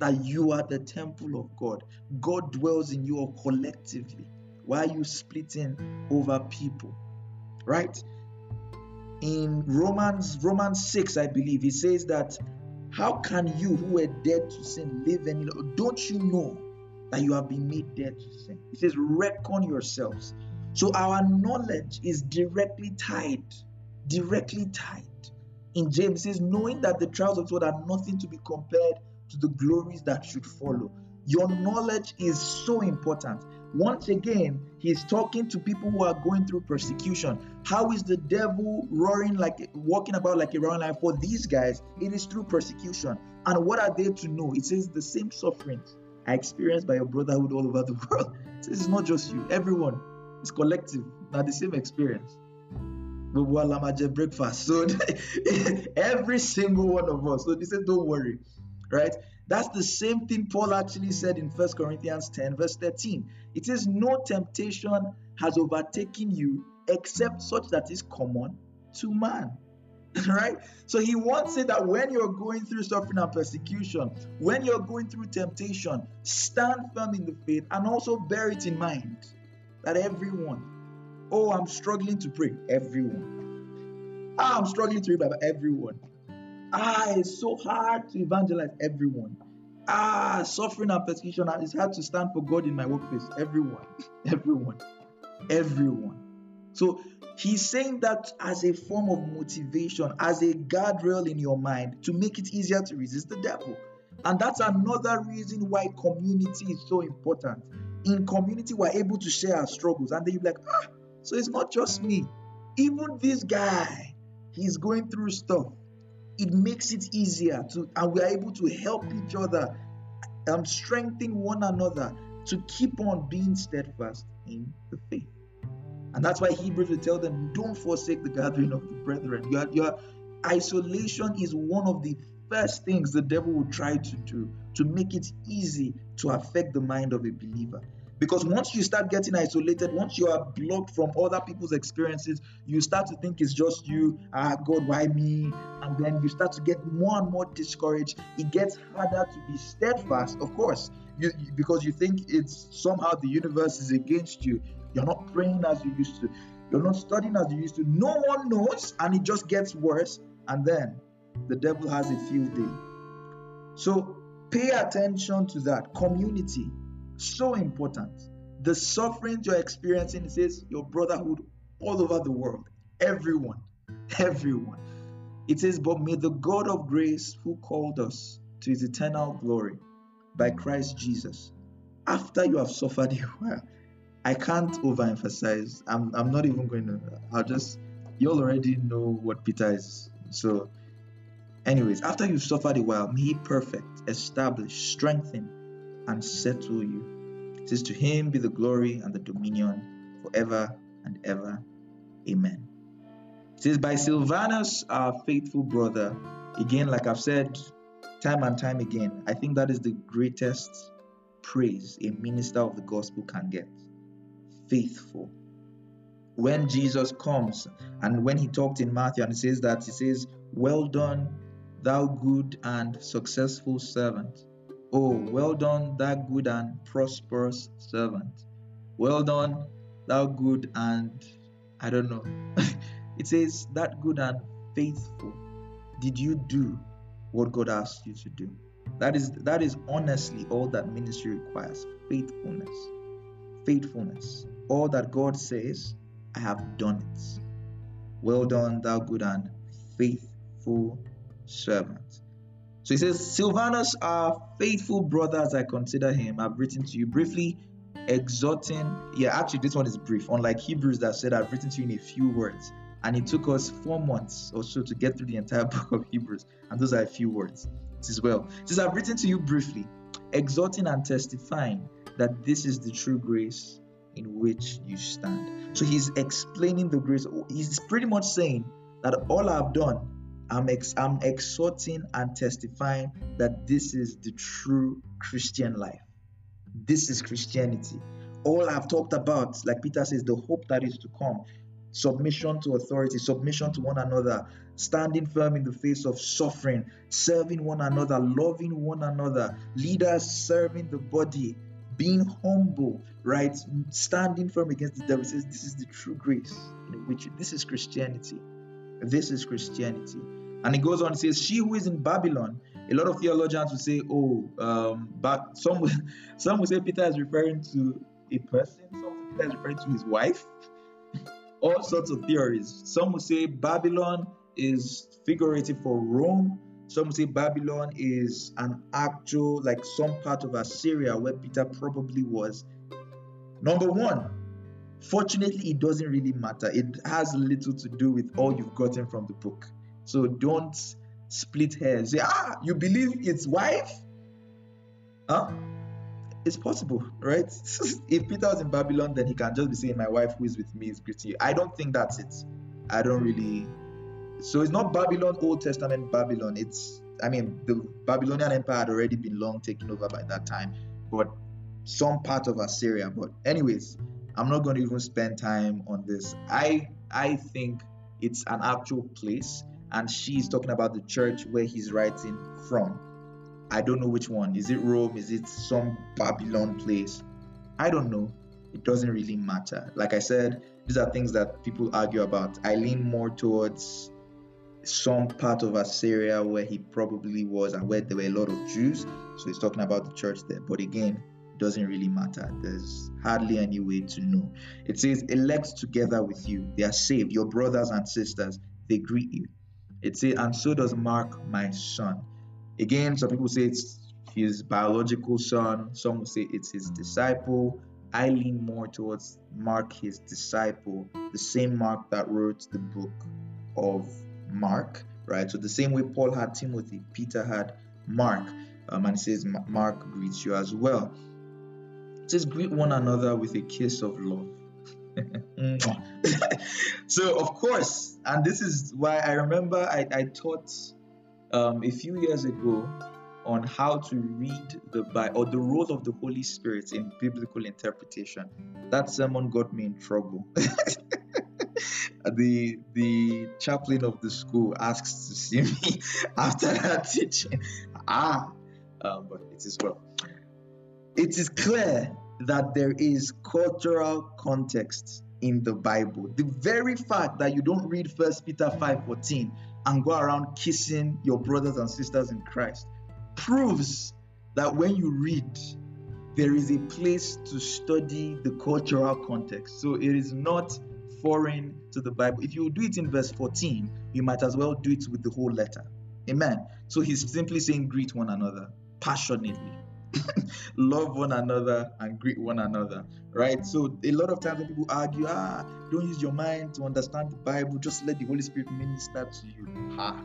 that you are the temple of God? God dwells in you collectively. Why are you splitting over people? Right? In Romans, Romans 6, I believe, he says that how can you who were dead to sin live any longer? Don't you know that you have been made dead to sin? He says, reckon yourselves. So our knowledge is directly tied, directly tied. In James says, knowing that the trials of God are nothing to be compared to the glories that should follow. Your knowledge is so important. Once again, he's talking to people who are going through persecution. How is the devil roaring like walking about like a roaring lion? For these guys, it is through persecution. And what are they to know? It says the same sufferings are experienced by your brotherhood all over the world. This is not just you, everyone. It's collective, not the same experience. But Walamajẹ breakfast. So every single one of us. So they said, don't worry. Right? That's the same thing Paul actually said in First Corinthians 10, verse 13. It says, No temptation has overtaken you except such that is common to man. right? So he wants it that when you're going through suffering and persecution, when you're going through temptation, stand firm in the faith and also bear it in mind that everyone, oh, I'm struggling to pray, everyone. Ah, I'm struggling to Bible, everyone. Ah, it's so hard to evangelize everyone. Ah, suffering and persecution, it's hard to stand for God in my workplace. Everyone, everyone, everyone. So he's saying that as a form of motivation, as a guardrail in your mind to make it easier to resist the devil. And that's another reason why community is so important. In community, we're able to share our struggles, and then you're like, ah, so it's not just me. Even this guy, he's going through stuff. It makes it easier to and we are able to help each other um strengthen one another to keep on being steadfast in the faith. And that's why hebrews will tell them don't forsake the gathering of the brethren. Your, your isolation is one of the first things the devil will try to do to make it easy to affect the mind of a believer because once you start getting isolated, once you are blocked from other people's experiences, you start to think it's just you. Ah, God, why me? And then you start to get more and more discouraged. It gets harder to be steadfast, of course, you, because you think it's somehow the universe is against you. You're not praying as you used to. You're not studying as you used to. No one knows, and it just gets worse. And then the devil has a field day. So pay attention to that. Community so important. The sufferings you're experiencing, says your brotherhood all over the world. Everyone, everyone. It says, But may the God of grace who called us to his eternal glory by Christ Jesus, after you have suffered a while, I can't overemphasize. I'm, I'm not even going to, I'll just, you'll already know what Peter is. So, anyways, after you've suffered a while, may he perfect, establish, strengthen, and settle you. Says, To him be the glory and the dominion forever and ever. Amen. It says, By Silvanus, our faithful brother. Again, like I've said time and time again, I think that is the greatest praise a minister of the gospel can get. Faithful. When Jesus comes and when he talked in Matthew and he says that, he says, Well done, thou good and successful servant. Oh, well done, thou good and prosperous servant. Well done, thou good and I don't know. it says, that good and faithful. Did you do what God asked you to do? That is that is honestly all that ministry requires. Faithfulness. Faithfulness. All that God says, I have done it. Well done, thou good and faithful servant. So he says, Silvanus, our faithful brother, as I consider him, I've written to you briefly, exhorting. Yeah, actually, this one is brief. Unlike Hebrews that said, I've written to you in a few words. And it took us four months or so to get through the entire book of Hebrews. And those are a few words as well. It says, I've written to you briefly, exhorting and testifying that this is the true grace in which you stand. So he's explaining the grace. He's pretty much saying that all I've done I'm, ex- I'm exhorting and testifying that this is the true Christian life. This is Christianity. All I've talked about, like Peter says, the hope that is to come, submission to authority, submission to one another, standing firm in the face of suffering, serving one another, loving one another, leaders serving the body, being humble, right? Standing firm against the devil. this is the true grace which this is Christianity. This is Christianity. And he goes on, it says, She who is in Babylon. A lot of theologians will say, Oh, um, but some will, some will say Peter is referring to a person, some Peter is referring to his wife. All sorts of theories. Some will say Babylon is figurative for Rome. Some will say Babylon is an actual, like some part of Assyria where Peter probably was. Number one, fortunately, it doesn't really matter. It has little to do with all you've gotten from the book. So don't split hairs. Say, ah, you believe it's wife? Huh? It's possible, right? if Peter was in Babylon, then he can just be saying, My wife who is with me is greeting you. I don't think that's it. I don't really so it's not Babylon, Old Testament Babylon. It's, I mean, the Babylonian Empire had already been long taken over by that time, but some part of Assyria. But, anyways, I'm not going to even spend time on this. I I think it's an actual place, and she's talking about the church where he's writing from. I don't know which one. Is it Rome? Is it some Babylon place? I don't know. It doesn't really matter. Like I said, these are things that people argue about. I lean more towards some part of Assyria where he probably was and where there were a lot of Jews. So he's talking about the church there. But again, it doesn't really matter. There's hardly any way to know. It says, elect together with you. They are saved. Your brothers and sisters, they greet you. It says, and so does Mark, my son. Again, some people say it's his biological son. Some will say it's his disciple. I lean more towards Mark, his disciple, the same Mark that wrote the book of Mark, right? So the same way Paul had Timothy, Peter had Mark, um, and it says Mark greets you as well. It says greet one another with a kiss of love. so of course, and this is why I remember I, I taught um, a few years ago on how to read the Bible or the role of the Holy Spirit in biblical interpretation. That sermon got me in trouble. the the chaplain of the school asks to see me after that teaching. Ah, um, but it is well. It is clear that there is cultural context in the Bible. The very fact that you don't read First Peter 5:14 and go around kissing your brothers and sisters in Christ proves that when you read, there is a place to study the cultural context. So it is not foreign to the Bible. If you do it in verse 14, you might as well do it with the whole letter. Amen. So he's simply saying, greet one another passionately. Love one another and greet one another, right? So, a lot of times when people argue, ah, don't use your mind to understand the Bible, just let the Holy Spirit minister to you. Ha,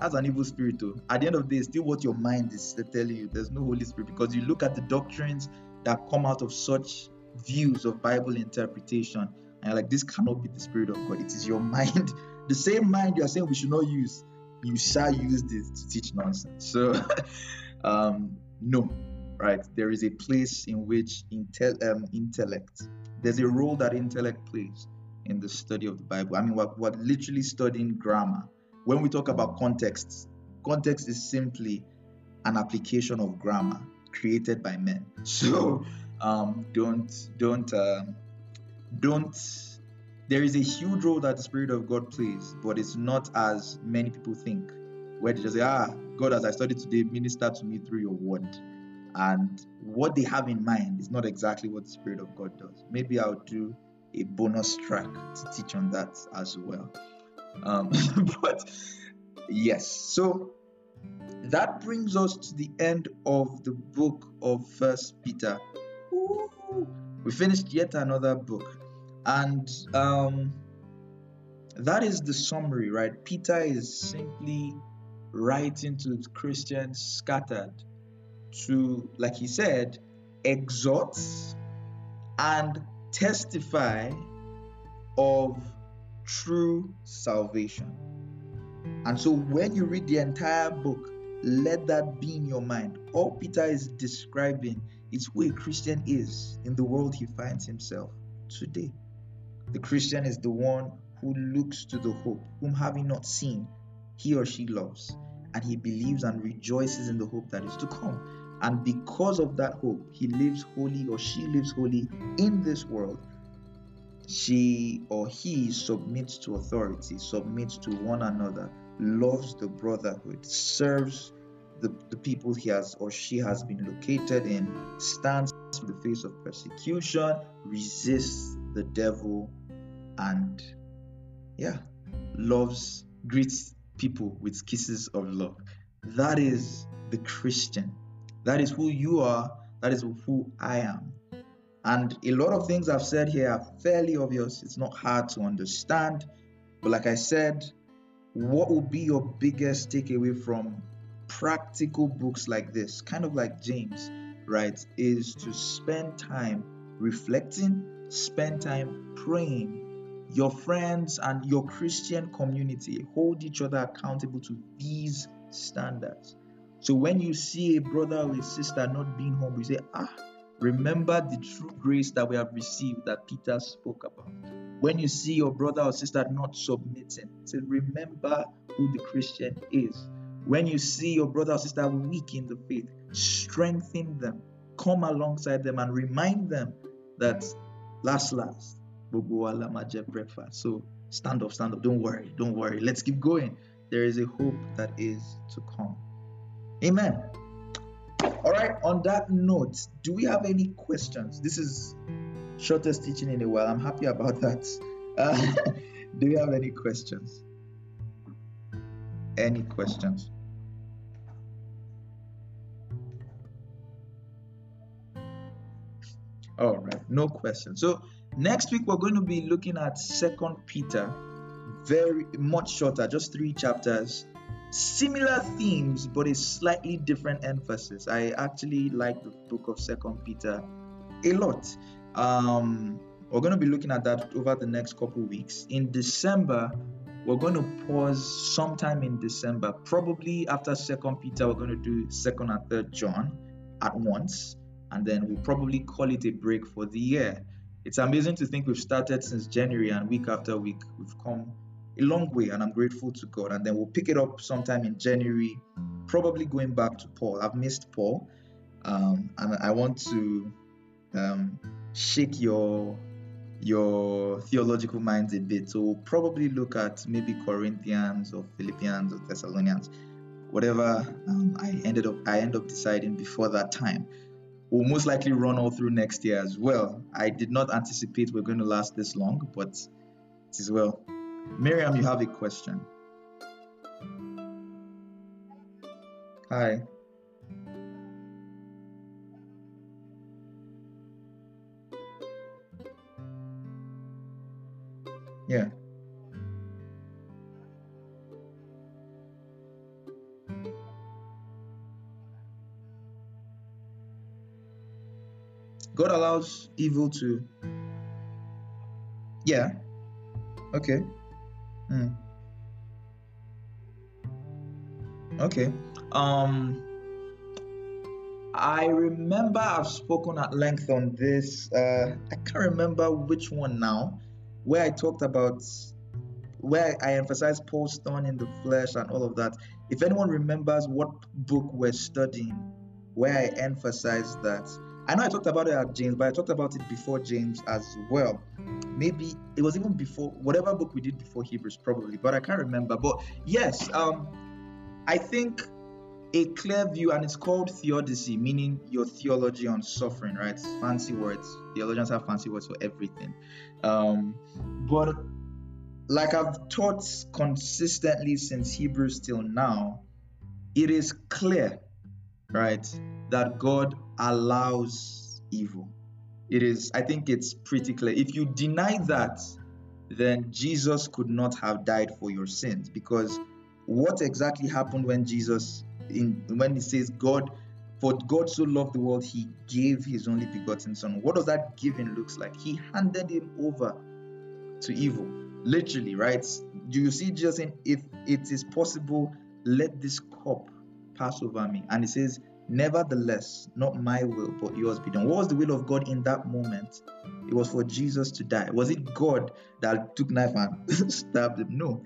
that's an evil spirit, though. At the end of the day, still what your mind is telling you. There's no Holy Spirit because you look at the doctrines that come out of such views of Bible interpretation and like, this cannot be the Spirit of God. It is your mind. The same mind you are saying we should not use, you shall use this to teach nonsense. So, um, no, right? There is a place in which um, intellect, there's a role that intellect plays in the study of the Bible. I mean, we're, we're literally studying grammar. When we talk about context, context is simply an application of grammar created by men. So, um, don't don't um, don't there is a huge role that the spirit of god plays but it's not as many people think where they just say ah god as i studied today minister to me through your word and what they have in mind is not exactly what the spirit of god does. Maybe i'll do a bonus track to teach on that as well. Um, but yes so that brings us to the end of the book of first peter. We finished yet another book. And um, that is the summary, right? Peter is simply writing to Christians scattered to, like he said, exhort and testify of true salvation. And so when you read the entire book, let that be in your mind. All Peter is describing is who a Christian is in the world he finds himself today. The Christian is the one who looks to the hope, whom having not seen, he or she loves, and he believes and rejoices in the hope that is to come. And because of that hope, he lives holy or she lives holy in this world. She or he submits to authority, submits to one another, loves the brotherhood, serves the, the people he has or she has been located in, stands in the face of persecution, resists the devil, and yeah, loves, greets people with kisses of love. That is the Christian. That is who you are. That is who I am. And a lot of things I've said here are fairly obvious. It's not hard to understand. But like I said, what will be your biggest takeaway from practical books like this, kind of like James, right, is to spend time reflecting, spend time praying. Your friends and your Christian community hold each other accountable to these standards. So when you see a brother or a sister not being humble, you say, ah, remember the true grace that we have received that Peter spoke about. When you see your brother or sister not submitting, say, remember who the Christian is. When you see your brother or sister weak in the faith, strengthen them, come alongside them, and remind them that last, last, breakfast. So stand up, stand up. Don't worry, don't worry. Let's keep going. There is a hope that is to come. Amen. All right, on that note, do we have any questions? This is shortest teaching in a while. I'm happy about that. Uh, do you have any questions? Any questions? All right, no questions. So next week we're going to be looking at Second Peter, very much shorter, just three chapters. Similar themes, but a slightly different emphasis. I actually like the book of Second Peter a lot. Um, we're going to be looking at that over the next couple weeks. In December, we're going to pause sometime in December, probably after Second Peter. We're going to do Second and Third John at once, and then we'll probably call it a break for the year. It's amazing to think we've started since January, and week after week, we've come a long way, and I'm grateful to God. And then we'll pick it up sometime in January, probably going back to Paul. I've missed Paul, um, and I want to um, shake your your theological minds a bit. So we'll probably look at maybe Corinthians or Philippians or Thessalonians, whatever um, I ended up I end up deciding before that time. We'll most likely run all through next year as well. I did not anticipate we're going to last this long, but it is well. Miriam, you have a question. Hi. Yeah. God allows evil to. Yeah. Okay. Hmm. Okay. Um. I remember I've spoken at length on this. Uh, I can't remember which one now where I talked about where I emphasized Paul's thorn in the flesh and all of that. If anyone remembers what book we're studying, where I emphasized that, I know I talked about it at James, but I talked about it before James as well. Maybe it was even before whatever book we did before Hebrews, probably, but I can't remember. But yes, um, I think a clear view, and it's called theodicy, meaning your theology on suffering, right? Fancy words. Theologians have fancy words for everything. Um, but like I've taught consistently since Hebrews till now, it is clear, right, that God allows evil. It is, I think it's pretty clear. If you deny that, then Jesus could not have died for your sins because what exactly happened when Jesus in when he says God for God so loved the world he gave his only begotten son what does that giving looks like he handed him over to evil literally right do you see just saying if it is possible let this cup pass over me. And he says nevertheless not my will but yours be done. What was the will of god in that moment? It was for jesus to die. Was it god that took knife and stabbed him? No.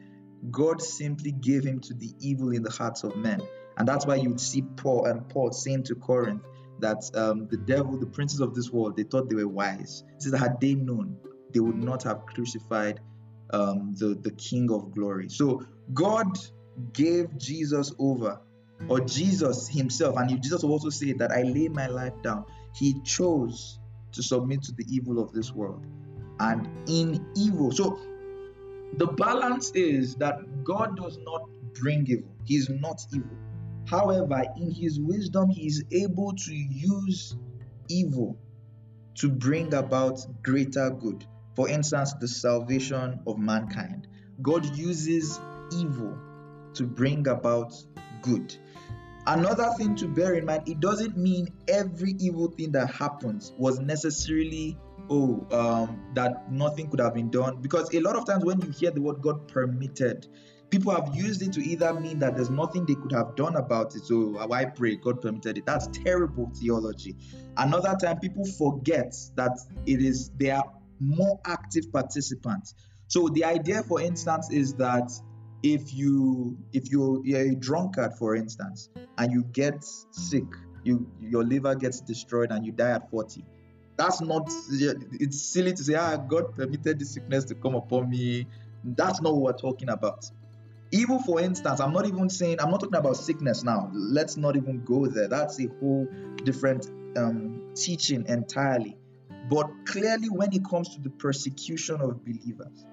God simply gave him to the evil in the hearts of men. And that's why you would see Paul and Paul saying to Corinth that um, the devil, the princes of this world, they thought they were wise. He says, had they known, they would not have crucified um, the, the King of glory. So God gave Jesus over, or Jesus himself, and Jesus also said that I lay my life down. He chose to submit to the evil of this world. And in evil, so the balance is that God does not bring evil, He's not evil. However, in his wisdom, he is able to use evil to bring about greater good. For instance, the salvation of mankind. God uses evil to bring about good. Another thing to bear in mind, it doesn't mean every evil thing that happens was necessarily oh um, that nothing could have been done. Because a lot of times when you hear the word god permitted people have used it to either mean that there's nothing they could have done about it. So why pray? God permitted it. That's terrible theology. Another time people forget that it is they are more active participants. So the idea for instance is that if you if you you're a drunkard for instance and you get sick you your liver gets destroyed and you die at 40 that's not, it's silly to say, ah, God permitted this sickness to come upon me. That's not what we're talking about. Evil, for instance, I'm not even saying, I'm not talking about sickness now. Let's not even go there. That's a whole different um, teaching entirely. But clearly, when it comes to the persecution of believers,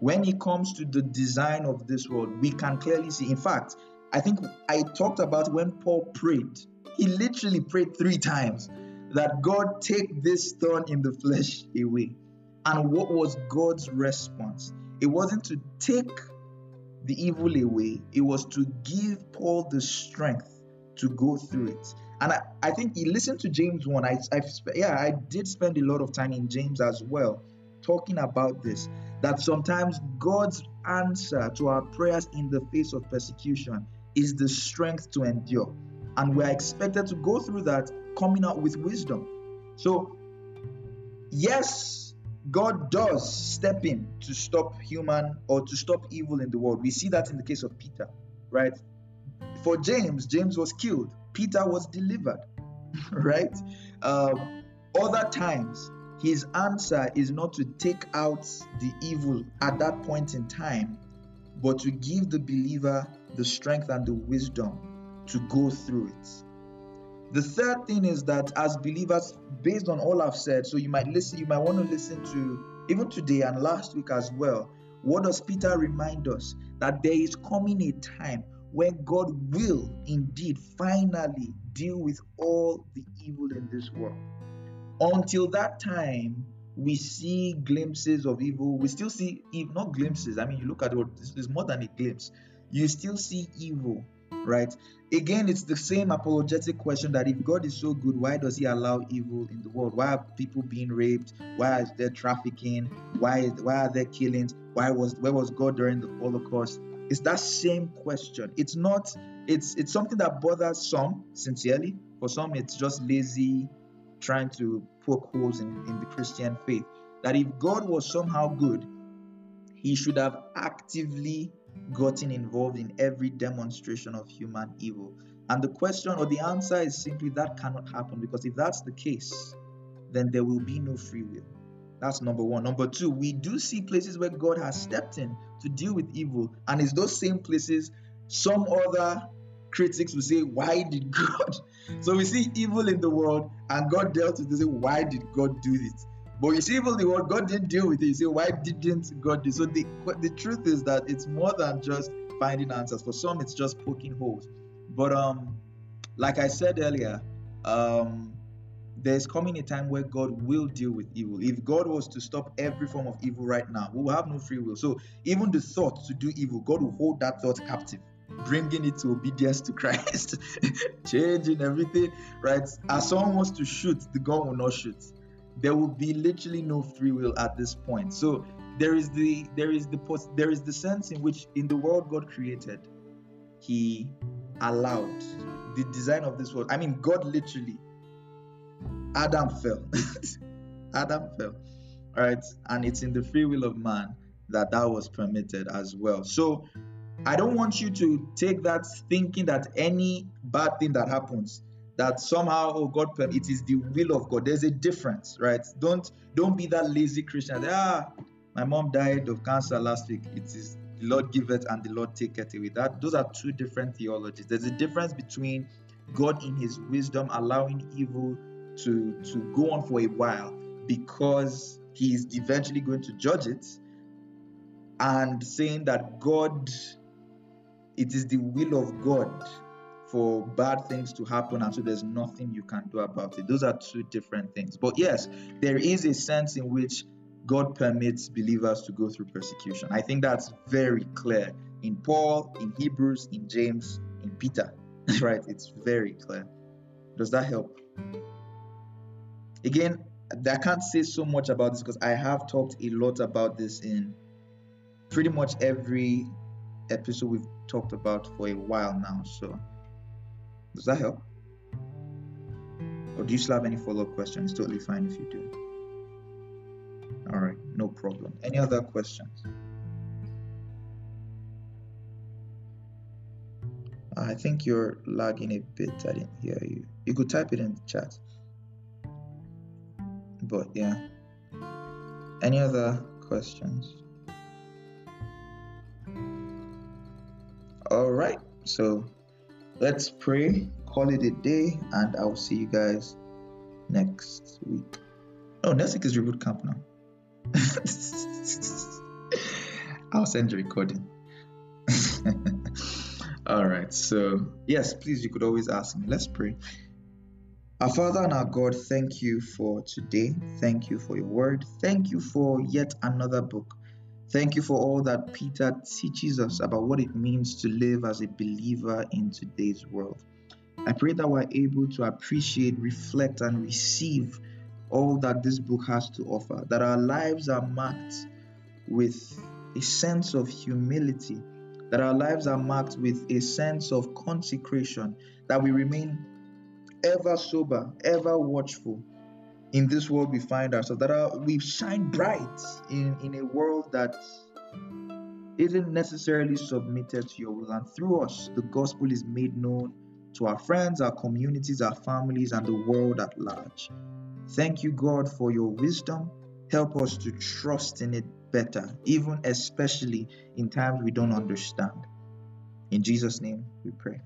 when it comes to the design of this world, we can clearly see. In fact, I think I talked about when Paul prayed, he literally prayed three times that God take this thorn in the flesh away. And what was God's response? It wasn't to take the evil away, it was to give Paul the strength to go through it. And I, I think you listen to James 1. I, i yeah, I did spend a lot of time in James as well, talking about this. That sometimes God's answer to our prayers in the face of persecution is the strength to endure. And we're expected to go through that coming out with wisdom. So, yes, God does step in to stop human or to stop evil in the world. We see that in the case of Peter, right? For James, James was killed, Peter was delivered, right? Um, other times, his answer is not to take out the evil at that point in time, but to give the believer the strength and the wisdom to go through it. The third thing is that as believers, based on all I've said, so you might listen, you might want to listen to even today and last week as well. What does Peter remind us? That there is coming a time when God will indeed finally deal with all the evil in this world. Until that time, we see glimpses of evil. We still see, if not glimpses, I mean, you look at it, it's more than a glimpse. You still see evil right? Again, it's the same apologetic question that if God is so good, why does He allow evil in the world? Why are people being raped? Why is there trafficking? Why is, why are there killings? Why was where was God during the Holocaust? It's that same question. It's not. It's it's something that bothers some sincerely. For some, it's just lazy trying to poke holes in, in the Christian faith. That if God was somehow good, He should have actively gotten involved in every demonstration of human evil? And the question or the answer is simply that cannot happen because if that's the case, then there will be no free will. That's number one. Number two, we do see places where God has stepped in to deal with evil, and it's those same places some other critics will say, Why did God? So we see evil in the world, and God dealt with it. Say, Why did God do this? But you see, even the word God didn't deal with it. You say, why didn't God do? it? So the the truth is that it's more than just finding answers. For some, it's just poking holes. But um, like I said earlier, um, there's coming a time where God will deal with evil. If God was to stop every form of evil right now, we will have no free will. So even the thought to do evil, God will hold that thought captive bringing it to obedience to Christ, changing everything, right? As mm-hmm. someone wants to shoot, the gun will not shoot there will be literally no free will at this point. So there is the there is the post there is the sense in which in the world God created, He allowed the design of this world. I mean, God literally. Adam fell. Adam fell. All right, and it's in the free will of man that that was permitted as well. So I don't want you to take that thinking that any bad thing that happens that somehow oh god it is the will of god. There's a difference right? Don't don't be that lazy christian ah my mom died of cancer last week. It is the lord give it and the lord take it away. That those are two different theologies. There's a difference between god in his wisdom allowing evil to to go on for a while because he is eventually going to judge it and saying that god it is the will of god for bad things to happen and so there's nothing you can do about it. Those are two different things. But yes, there is a sense in which God permits believers to go through persecution. I think that's very clear in Paul, in Hebrews, in James, in Peter. right? It's very clear. Does that help? Again, I can't say so much about this because I have talked a lot about this in pretty much every episode we've talked about for a while now. So, does that help? Or do you still have any follow up questions? It's Totally fine if you do. All right, no problem. Any other questions? I think you're lagging a bit. I didn't hear you. You could type it in the chat. But yeah. Any other questions? All right. So let's pray, call it a day, and I'll see you guys next week. Oh, next week is reboot camp now. I'll send you recording. All right. So, yes, please, you could always ask me. Let's pray. Our Father and our God, thank you for today. Thank you for your word. Thank you for yet another book. Thank you for all that Peter teaches us about what it means to live as a believer in today's world. I pray that we're able to appreciate, reflect, and receive all that this book has to offer, that our lives are marked with a sense of humility that our lives are marked with a sense of consecration, that we remain ever sober, ever watchful in this world we find ourselves, that our, we shine bright in, in a world that isn't necessarily submitted to your will. And through us, the gospel is made known to our friends, our communities, our families, and the world at large. Thank you, God, for your wisdom. Help us to trust in it better, even especially in times we don't understand. In Jesus' name we pray.